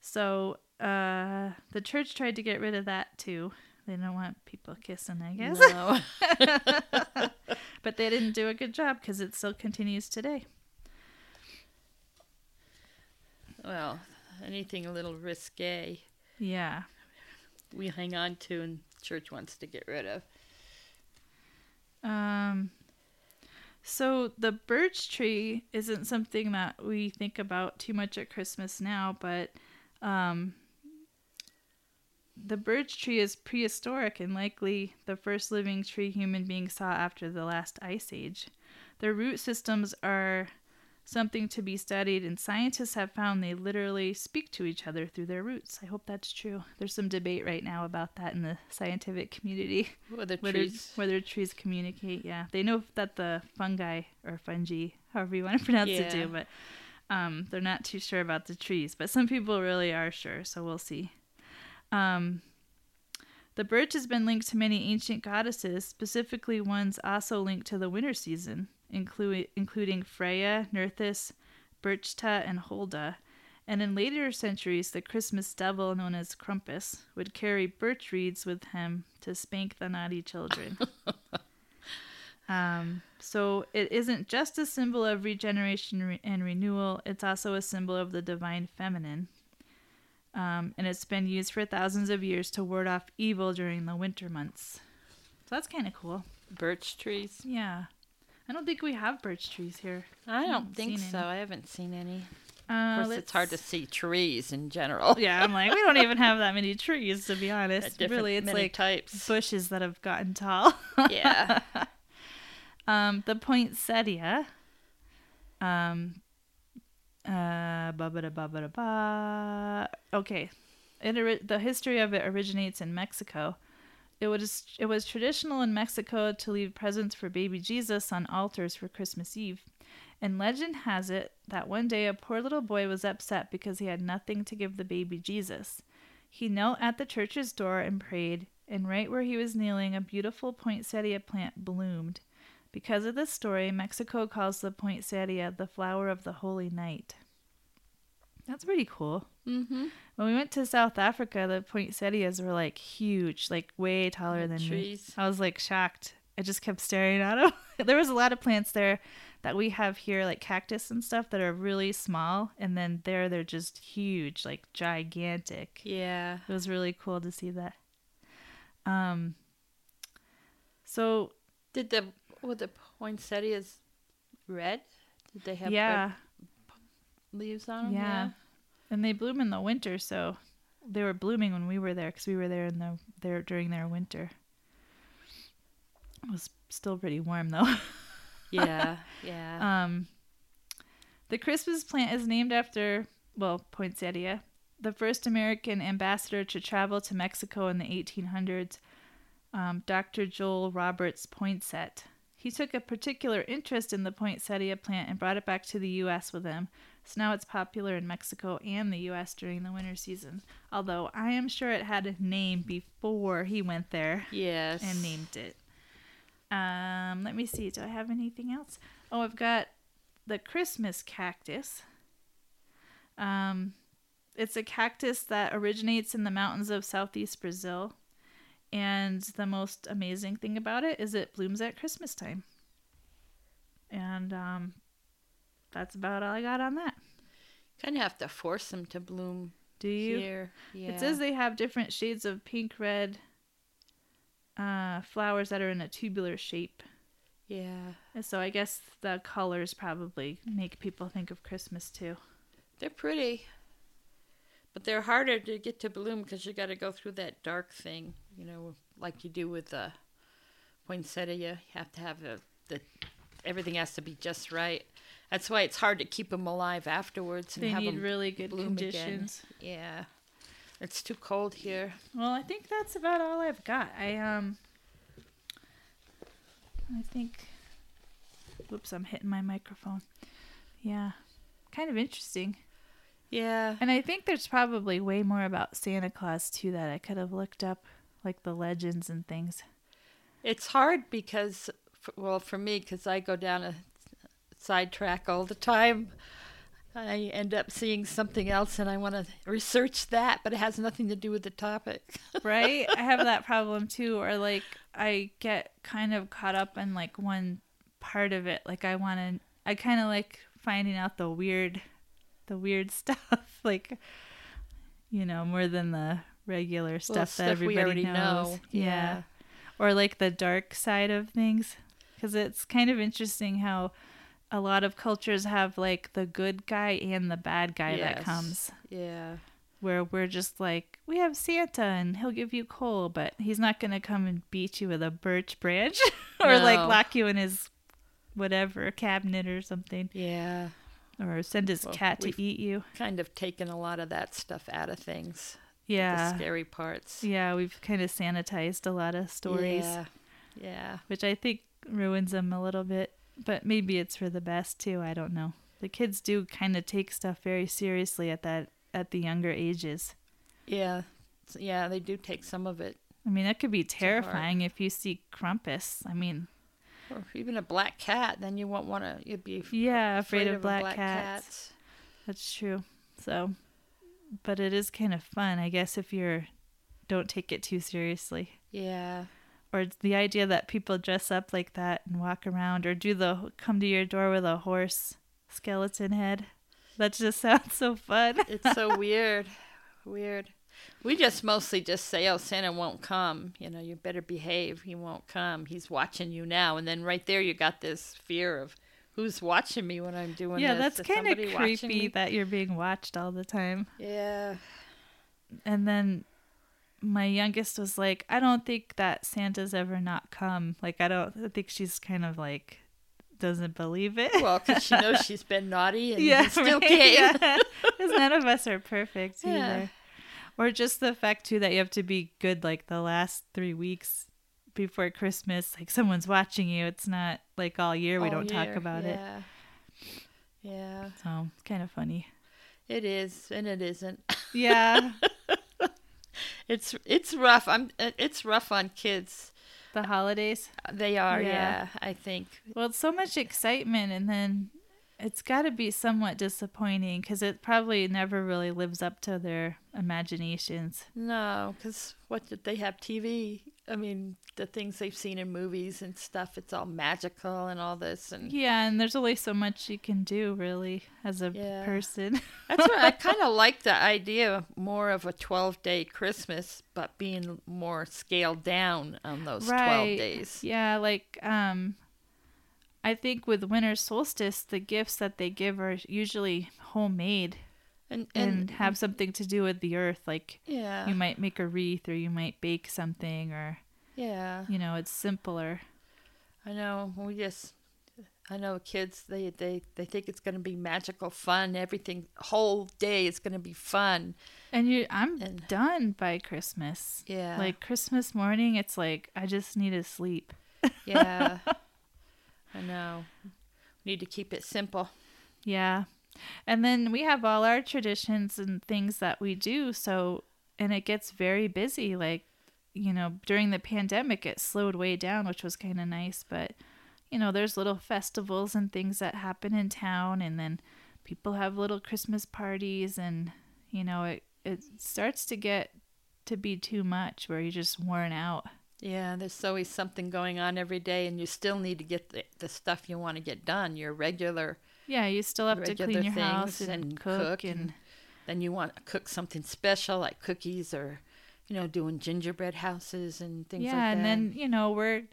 So uh, the church tried to get rid of that too. They don't want people kissing, I guess. No. *laughs* but they didn't do a good job because it still continues today. well, anything a little risque, Yeah. we hang on to, and church wants to get rid of. Um, so the birch tree isn't something that we think about too much at Christmas now, but um, the birch tree is prehistoric and likely the first living tree human beings saw after the last ice age. Their root systems are something to be studied, and scientists have found they literally speak to each other through their roots. I hope that's true. There's some debate right now about that in the scientific community Whether whether trees. whether trees communicate. Yeah, they know that the fungi or fungi, however you want to *laughs* pronounce it, do, but um, they're not too sure about the trees. But some people really are sure, so we'll see. Um, the birch has been linked to many ancient goddesses, specifically ones also linked to the winter season, including including Freya, Nerthus, Berchta, and Holda. And in later centuries, the Christmas devil, known as Krampus, would carry birch reeds with him to spank the naughty children. *laughs* um, so it isn't just a symbol of regeneration re- and renewal, it's also a symbol of the divine feminine. Um, and it's been used for thousands of years to ward off evil during the winter months. So that's kind of cool. Birch trees. Yeah. I don't think we have birch trees here. I don't think so. any. I haven't seen any. Uh, Of course, it's hard to see trees in general. Yeah, I'm like, we don't even have that many trees, to be *laughs* honest. Really, it's like types. bushes that have gotten tall. yeah. *laughs* Um, the poinsettia. Um, uh, ba ba da ba ba da ba. Okay, it the history of it originates in Mexico. It was it was traditional in Mexico to leave presents for baby Jesus on altars for Christmas Eve. And legend has it that one day a poor little boy was upset because he had nothing to give the baby Jesus. He knelt at the church's door and prayed, and right where he was kneeling, a beautiful poinsettia plant bloomed. Because of this story, Mexico calls the poinsettia the flower of the holy night. That's pretty cool. Mm-hmm. When we went to South Africa, the poinsettias were like huge, like way taller than me. trees. I was like shocked. I just kept staring at them. *laughs* there was a lot of plants there that we have here, like cactus and stuff, that are really small, and then there they're just huge, like gigantic. Yeah. It was really cool to see that. Um. So Did the were the poinsettias red? Did they have yeah, leaves on them? yeah, and they bloom in the winter, so they were blooming when we were there because we were there in the there during their winter. It was still pretty warm though. *laughs* Yeah. Yeah. Um, the Christmas plant is named after, well, poinsettia, the first American ambassador to travel to Mexico in the 1800s, um, Dr. Joel Roberts Poinsett. He took a particular interest in the poinsettia plant and brought it back to the U.S. with him. So now it's popular in Mexico and the U.S. during the winter season. Although I am sure it had a name before he went there yes. and named it. Um, let me see. Do I have anything else? Oh, I've got the Christmas cactus. Um, it's a cactus that originates in the mountains of southeast Brazil, and the most amazing thing about it is it blooms at Christmas time. And um, that's about all I got on that. Kind of have to force them to bloom Do you? here. Yeah. It says they have different shades of pink, red uh, flowers that are in a tubular shape. yeah. And so I guess the colors probably make people think of Christmas too. They're pretty, but they're harder to get to bloom because you got to go through that dark thing, you know, like you do with the poinsettia. You have to have the, the everything has to be just right. That's why it's hard to keep them alive afterwards and They have need 'em really good conditions. again. Yeah, it's too cold here. Well, I think that's about all I've got. I um I think whoops, I'm hitting my microphone. Yeah. Kind of interesting. Yeah, And I think there's probably way more about Santa Claus too that I could have looked up like the legends and things. it's hard because, well, for me, because I go down a sidetrack all the time. I end up seeing something else and I want to research that, but it has nothing to do with the topic. *laughs* right? I have that problem too, or like I get kind of caught up in like one part of it. Like I want to, I kind of like finding out the weird, the weird *laughs* stuff, like you know, more than the regular stuff that stuff everybody knows. know. Yeah. Yeah. or like the dark side of things, because it's kind of interesting how. A lot of cultures have like the good guy and the bad guy that comes Yeah. where we're just like, we have Santa and he'll give you coal, but he's not going to come and beat you with a birch branch *laughs* or like No. lock you in his whatever cabinet or something Yeah. or send his Well, cat to eat you. Kind of taken a lot of that stuff out of things. Yeah. The scary parts. Yeah, we've kind of sanitized a lot of stories, Yeah. Yeah. which I think ruins them a little bit, but maybe it's for the best too. I don't know. The kids do kind of take stuff very seriously at that at the younger ages. Yeah. Yeah, they do take some of it. I mean, that could be terrifying if you see Krampus. I mean, Or even a black cat, then you won't want to, you'd be Yeah, afraid, of, a black, cats. That's true. So, but it is kind of fun, I guess, if you're don't take it too seriously. Yeah. Or the idea that people dress up like that and walk around, or do the come to your door with a horse skeleton head. That just *laughs* sounds so fun. It's so *laughs* weird. Weird. We just mostly just say, "Oh, Santa won't come. You know, you better behave. He won't come. He's watching you now." And then right there, you got this fear of who's watching me when I'm doing yeah, this. that's kind of creepy that you're being watched all the time. Yeah. And then my youngest was like, I don't think that Santa's ever not come. Like, I don't I think she's kind of like doesn't believe it. Well, because she knows *laughs* she's been naughty and yeah, still right? came. Yeah. *laughs* 'Cause none of us are perfect Yeah. either. Or just the fact too that you have to be good like the last three weeks before Christmas. Like someone's watching you. It's not like all year we don't talk year, about it. yeah. Yeah, So it's kind of funny. it is, and it isn't. *laughs* Yeah, It's it's rough. I'm it's rough on kids. the holidays. They are, Yeah. yeah. I think. Well, it's so much excitement, and then it's got to be somewhat disappointing because it probably never really lives up to their imaginations. No, because what did they have TV? I mean, the things they've seen in movies and stuff. It's all magical and all this, and Yeah, and there's only so much you can do really as a Yeah. person. *laughs* that's what I kind of like the idea more of a twelve day Christmas, but being more scaled down on those twelve days. Yeah, like um I think with winter solstice the gifts that they give are usually homemade And and, and, have something to do with the earth like yeah, you might make a wreath or you might bake something or yeah. you know, it's simpler. I know. We just, I know kids. They they they think it's going to be magical fun. Everything whole day is going to be fun. And you I'm And- done by Christmas. Yeah. Like Christmas morning it's like I just need to sleep. Yeah. *laughs* I know. we Need to keep it simple. Yeah. And then we have all our traditions and things that we do. So, and it gets very busy. Like, you know, during the pandemic, it slowed way down, which was kind of nice. But, you know, there's little festivals and things that happen in town. And then people have little Christmas parties. And, you know, it, it starts to get to be too much where you're just worn out. Yeah, there's always something going on every day, and you still need to get the, the stuff you want to get done. Your regular, Yeah, you still have to clean your house and, cook, and, then you want to cook something special like cookies or, you know, doing gingerbread houses and things yeah, like that. and then you know we're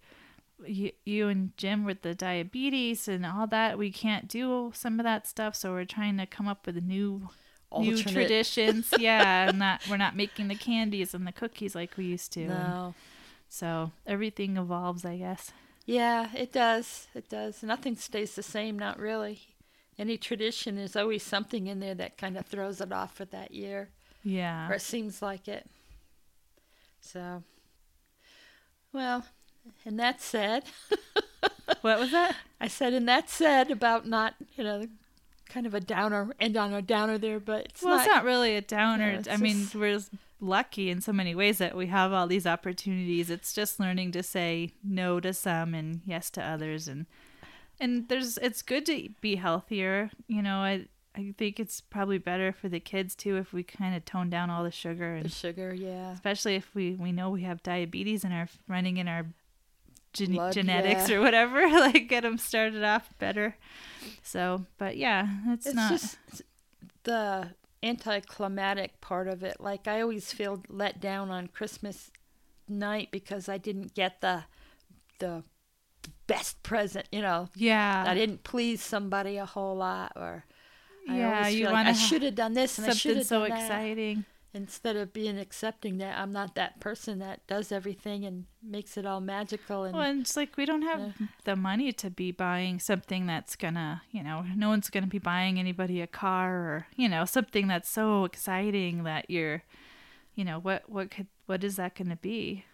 you, you and Jim with the diabetes and all that. We can't do some of that stuff, so we're trying to come up with new new traditions. *laughs* yeah, and not we're not making the candies and the cookies like we used to. and No. so everything evolves, I guess. Yeah, it does. It does. Nothing stays the same, not really. Any tradition, there's always something in there that kind of throws it off for that year, Yeah. or it seems like it. So, well, and that said, *laughs* What was that? I said, and that said about not, you know, kind of a downer, end on a downer there, but it's well, not. it's not really a downer. No, I mean, just- we're just lucky in so many ways that we have all these opportunities. It's just learning to say no to some and yes to others, and and there's it's good to be healthier. You know, I I think it's probably better for the kids too if we kind of tone down all the sugar the and sugar, yeah. especially if we we know we have diabetes and are running in our gen- Blood, genetics yeah. or whatever *laughs* like get them started off better so but yeah it's, It's not just the anticlimactic part of it. Like I always feel let down on Christmas night because I didn't get the the best present. You know, yeah I didn't please somebody a whole lot, or I Yeah, you like I should have done this and I should have so done that. exciting Instead of being accepting that I'm not that person that does everything and makes it all magical and well and it's like we don't have the money to be buying something that's gonna you know no one's gonna be buying anybody a car or you know something that's so exciting that you're you know what what could what is that gonna be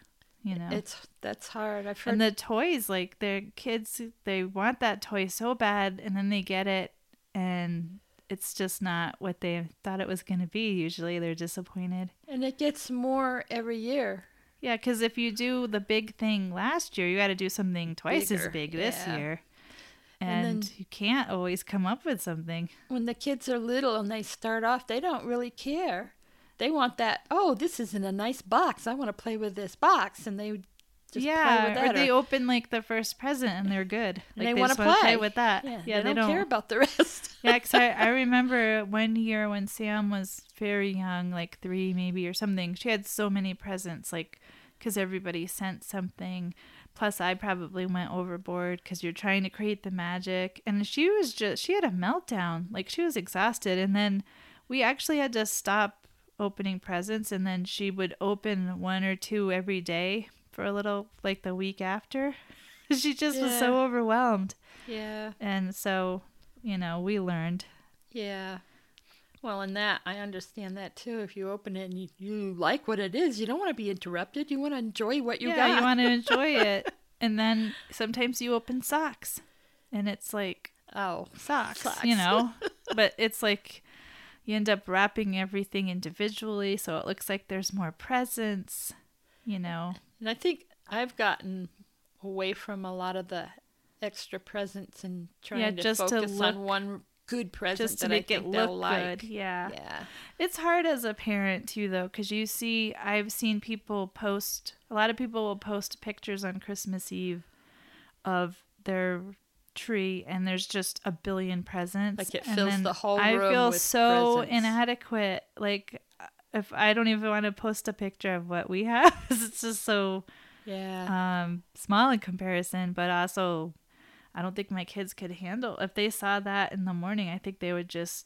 you know it's that's hard. I've heard and the toys like their kids they want that toy so bad and then they get it and it's just not what they thought it was going to be usually they're disappointed and it gets more every year. yeah because if you do the big thing last year you got to do something twice Bigger, as big this yeah. year And and, then- you can't always come up with something when the kids are little and they start off, they don't really care. They want that. Oh, this is in a nice box. I want to play with this box, and they just yeah play with that. or they open like the first present and they're good and they, they want to wanna play. with that Yeah, they, don't, care about the rest. *laughs* yeah, because I, I *laughs* remember one year when Sam was very young, like three maybe or something. She had so many presents, like because everybody sent something. Plus, I probably went overboard because you're trying to create the magic. And she was just, she had a meltdown. Like she was exhausted. And then we actually had to stop opening presents. And then she would open one or two every day for a little, like the week after. *laughs* she just was so overwhelmed. yeah, And so, you know, we learned. yeah. Well, in that, I understand that too. If you open it and you, you like what it is, you don't want to be interrupted. You want to enjoy what you yeah, got. you want to enjoy *laughs* it. And then sometimes you open socks and it's like oh, socks, Socks. you know? *laughs* but it's like you end up wrapping everything individually so it looks like there's more presents, you know? And I think I've gotten away from a lot of the extra presents and trying Yeah, to just to focus look- on one good present Just to that make I it look like. good. Yeah. Yeah. It's hard as a parent too, though, because you see, I've seen people post. A lot of people will post pictures on Christmas Eve of their tree, and there's just a billion presents. Like it fills the whole room. I feel so presents. inadequate. Like if I don't even want to post a picture of what we have, *laughs* it's just so Yeah. um, small in comparison. But also, I don't think my kids could handle if they saw that in the morning. I think they would just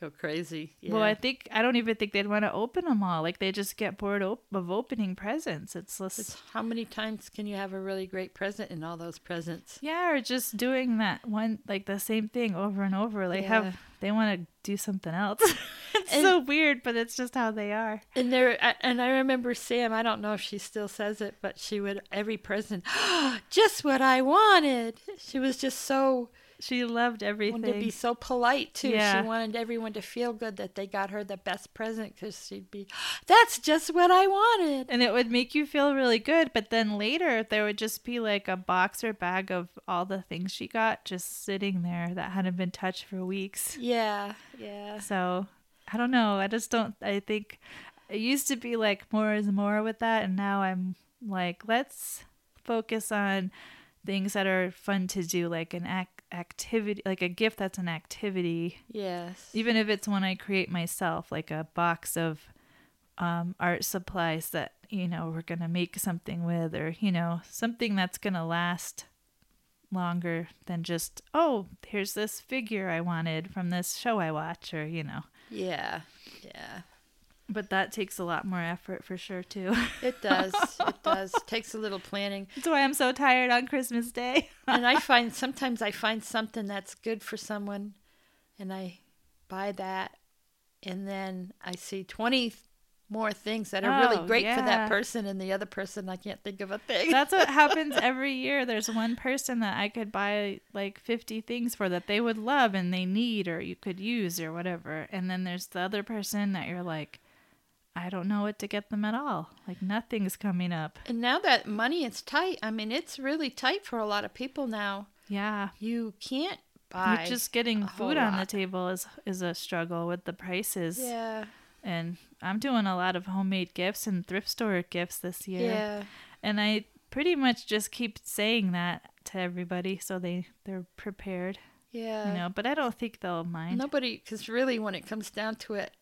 Go crazy. Yeah. well, I think I don't even think they'd want to open them all. Like they just get bored op- of opening presents. It's just It's how many times can you have a really great present in all those presents? yeah, or just doing that one like the same thing over and over. They Yeah. have they want to do something else. *laughs* it's And- so weird, but it's just how they are. And there, and I remember Sam. I don't know if she still says it, but she would every present, *gasps* just what I wanted. She was just so She loved everything. wanted to be so polite too. Yeah. She wanted everyone to feel good that they got her the best present because she'd be, *gasps* that's just what I wanted. and it would make you feel really good, but then later there would just be like a box or bag of all the things she got just sitting there that hadn't been touched for weeks. Yeah, yeah. So I don't know. I just don't. I think it used to be like more is more with that, and now I'm like let's focus on things that are fun to do like an ac- activity like a gift that's an activity Yes. even if it's one I create myself, like a box of um, art supplies that you know we're gonna make something with, or you know something that's gonna last longer than just oh here's this figure I wanted from this show I watch, or you know. Yeah. Yeah. But that takes a lot more effort for sure too. It does. it *laughs* does. Takes a little planning. That's why I'm so tired on Christmas Day. and I *laughs* find sometimes I find something that's good for someone and I buy that and then I see 20 more things that are Oh, really great for that person and the other person I can't think of a thing. That's what happens *laughs* every year. There's one person that I could buy like 50 things for that they would love and they need or you could use or whatever. And then there's the other person that you're like, I don't know what to get them at all. Like nothing's coming up. and now that money is tight, I mean it's really tight for a lot of people now. Yeah. You can't buy You just getting food on the table is is a struggle with the prices. Yeah. And I'm doing a lot of homemade gifts and thrift store gifts this year. Yeah. And I pretty much just keep saying that to everybody so they they're prepared. Yeah. you know, but I don't think they'll mind. Nobody, because really, when it comes down to it,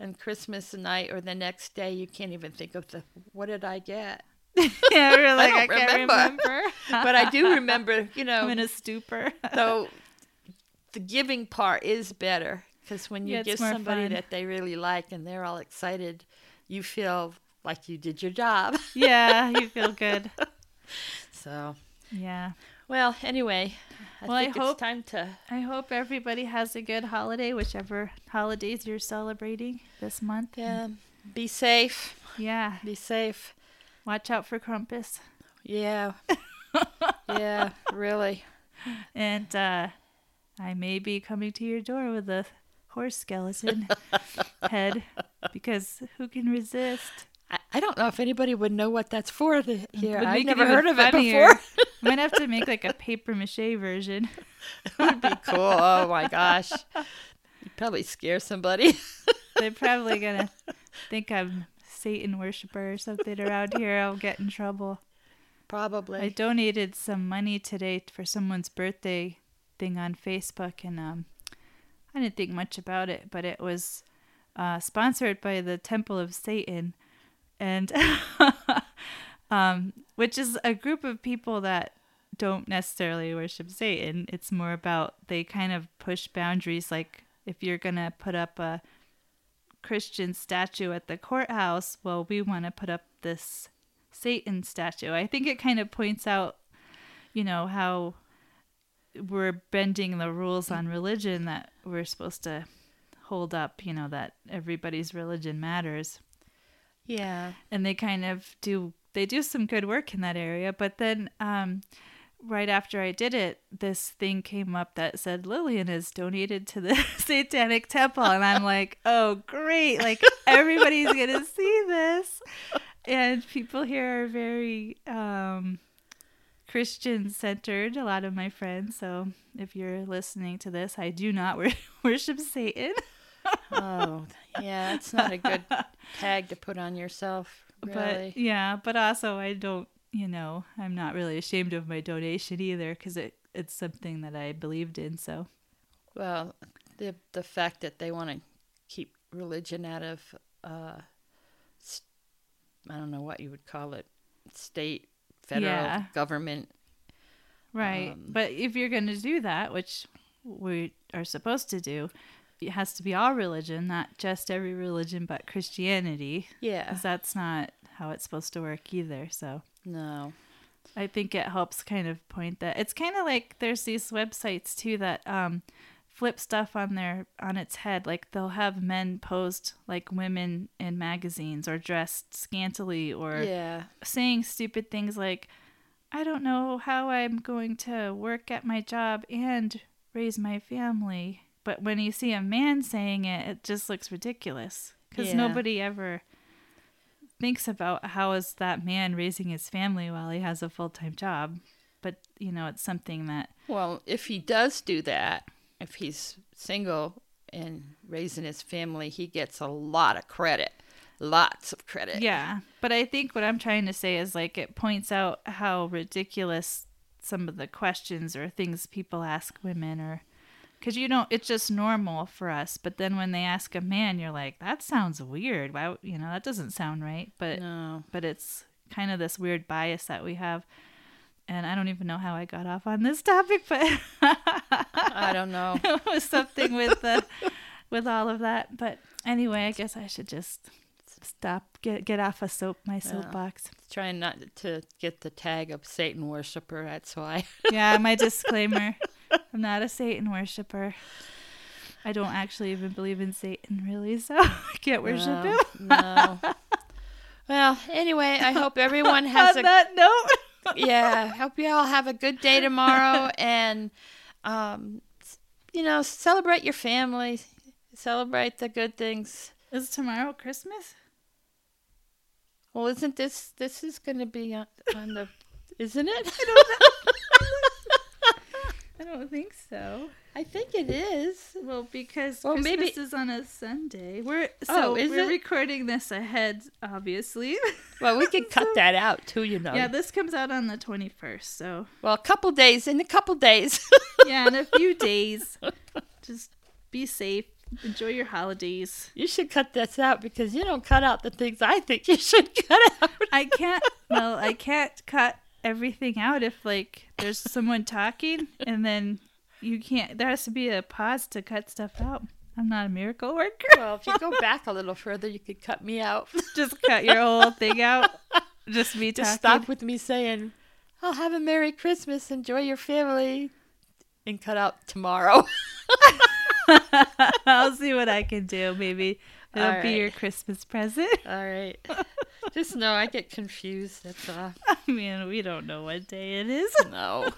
and Christmas night or the next day, you can't even think of the what did I get. *laughs* yeah, we're like, *laughs* I, don't can't remember. remember. *laughs* But I do remember, you know, I'm in a stupor. so the giving part is better because when you Yeah, give somebody fun. that they really like and they're all excited, you feel like you did your job. yeah, you feel good. So, Yeah. well, anyway, I Well, I hope- it's time to. I hope everybody has a good holiday, whichever holidays you're celebrating this month. Yeah, be safe. Yeah. Be safe. Watch out for Krampus. Yeah. *laughs* yeah, really. And uh, I may be coming to your door with a horse skeleton *laughs* head because who can resist? I, I don't know if anybody would know what that's for the, here. I've never heard of it funnier. before. *laughs* Might have to make like a paper mache version. *laughs* would be cool. Oh my gosh. You'd probably scare somebody. *laughs* They're probably gonna think I'm Satan worshiper or something around here. I'll get in trouble. probably. I donated some money today for someone's birthday thing on Facebook, and um, I didn't think much about it, but it was uh, sponsored by the Temple of Satan, and *laughs* um, which is a group of people that don't necessarily worship Satan. It's more about they kind of push boundaries. Like if you're gonna put up a Christian statue at the courthouse, well, we want to put up this Satan statue. I think it kind of points out, you know, how we're bending the rules on religion that we're supposed to hold up, you know, that everybody's religion matters. Yeah. And they kind of do they do some good work in that area, but then um right after I did it, this thing came up that said Lillian is donated to the *laughs* Satanic Temple. And I'm like, *laughs* oh, great. Like, everybody's going to see this. And people here are very um, Christian centered, a lot of my friends. So if you're listening to this, I do not *laughs* worship Satan. Oh, yeah. It's not a good tag to put on yourself. *laughs* Really. But yeah, but also I don't, you know, I'm not really ashamed of my donation either because it, it's something that I believed in. So well, the the fact that they want to keep religion out of, uh, s- I don't know what you would call it, state, federal Yeah. government. Right. Um, but if you're going to do that, which we are supposed to do, it has to be all religion, not just every religion, but Christianity. Yeah. 'cause that's not how it's supposed to work either. So No. I think it helps kind of point that it's kind of like there's these websites too that um, flip stuff on their on its head. Like they'll have men posed like women in magazines or dressed scantily or Yeah. saying stupid things like, I don't know how I'm going to work at my job and raise my family. But when you see a man saying it, it just looks ridiculous because Yeah. nobody ever thinks about how is that man raising his family while he has a full-time job. But, you know, it's something that Well, if he does do that, if he's single and raising his family, he gets a lot of credit. lots of credit. Yeah, but I think what I'm trying to say is like it points out how ridiculous some of the questions or things people ask women or because you know it's just normal for us but then when they ask a man you're like that sounds weird why you know that doesn't sound right but No. but it's kind of this weird bias that we have and i don't even know how i got off on this *laughs* topic but I don't know. *laughs* it was something with the with all of that but anyway i guess i should just stop get get off a soap my soapbox Trying not to get the tag of Satan worshiper. That's why. yeah, my *laughs* disclaimer. I'm not a Satan worshiper. I don't actually even believe in Satan, really, so *laughs* I can't worship no, him. no. Well, anyway, I *laughs* hope everyone has a that note, yeah. Hope you all have a good day tomorrow, *laughs* and um, you know, celebrate your family, celebrate the good things. is tomorrow Christmas? Well, isn't this this is going to be on, on the, isn't it? I don't think so. I think it is. Well, because Well, Christmas maybe- is on a Sunday. We're Oh, so is we're it? recording this ahead, obviously. *laughs* Well, we can cut that out too, you know. yeah, this comes out on the 21st, so Well, a couple days in a couple days. *laughs* yeah, in a few *laughs* days. Just be safe. Enjoy your holidays. you should cut this out because you don't cut out the things I think you should cut out. I can't. Well, I can't cut everything out if like there's *laughs* someone talking and then you can't. There has to be a pause to cut stuff out. I'm not a miracle worker. Well, if you go back a little further, you could cut me out. *laughs* Just cut your whole thing out. *laughs* Just me Just talking. stop with me saying, "I'll have a Merry Christmas, enjoy your family," and cut out tomorrow. I'll see what I can do. Maybe it'll All be right. your Christmas present. *laughs* All right. Just know I get confused. That's all. *laughs* I mean, we don't know what day it is. *laughs* No.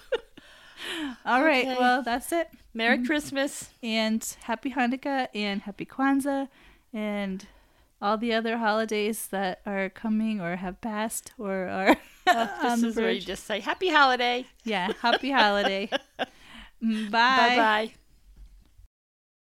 All right. Okay. Well, that's it. Merry Christmas. and happy Hanukkah and happy Kwanzaa and all the other holidays that are coming or have passed or are on this is where you just say Happy Holiday. Yeah, happy holiday. Mm, Bye bye.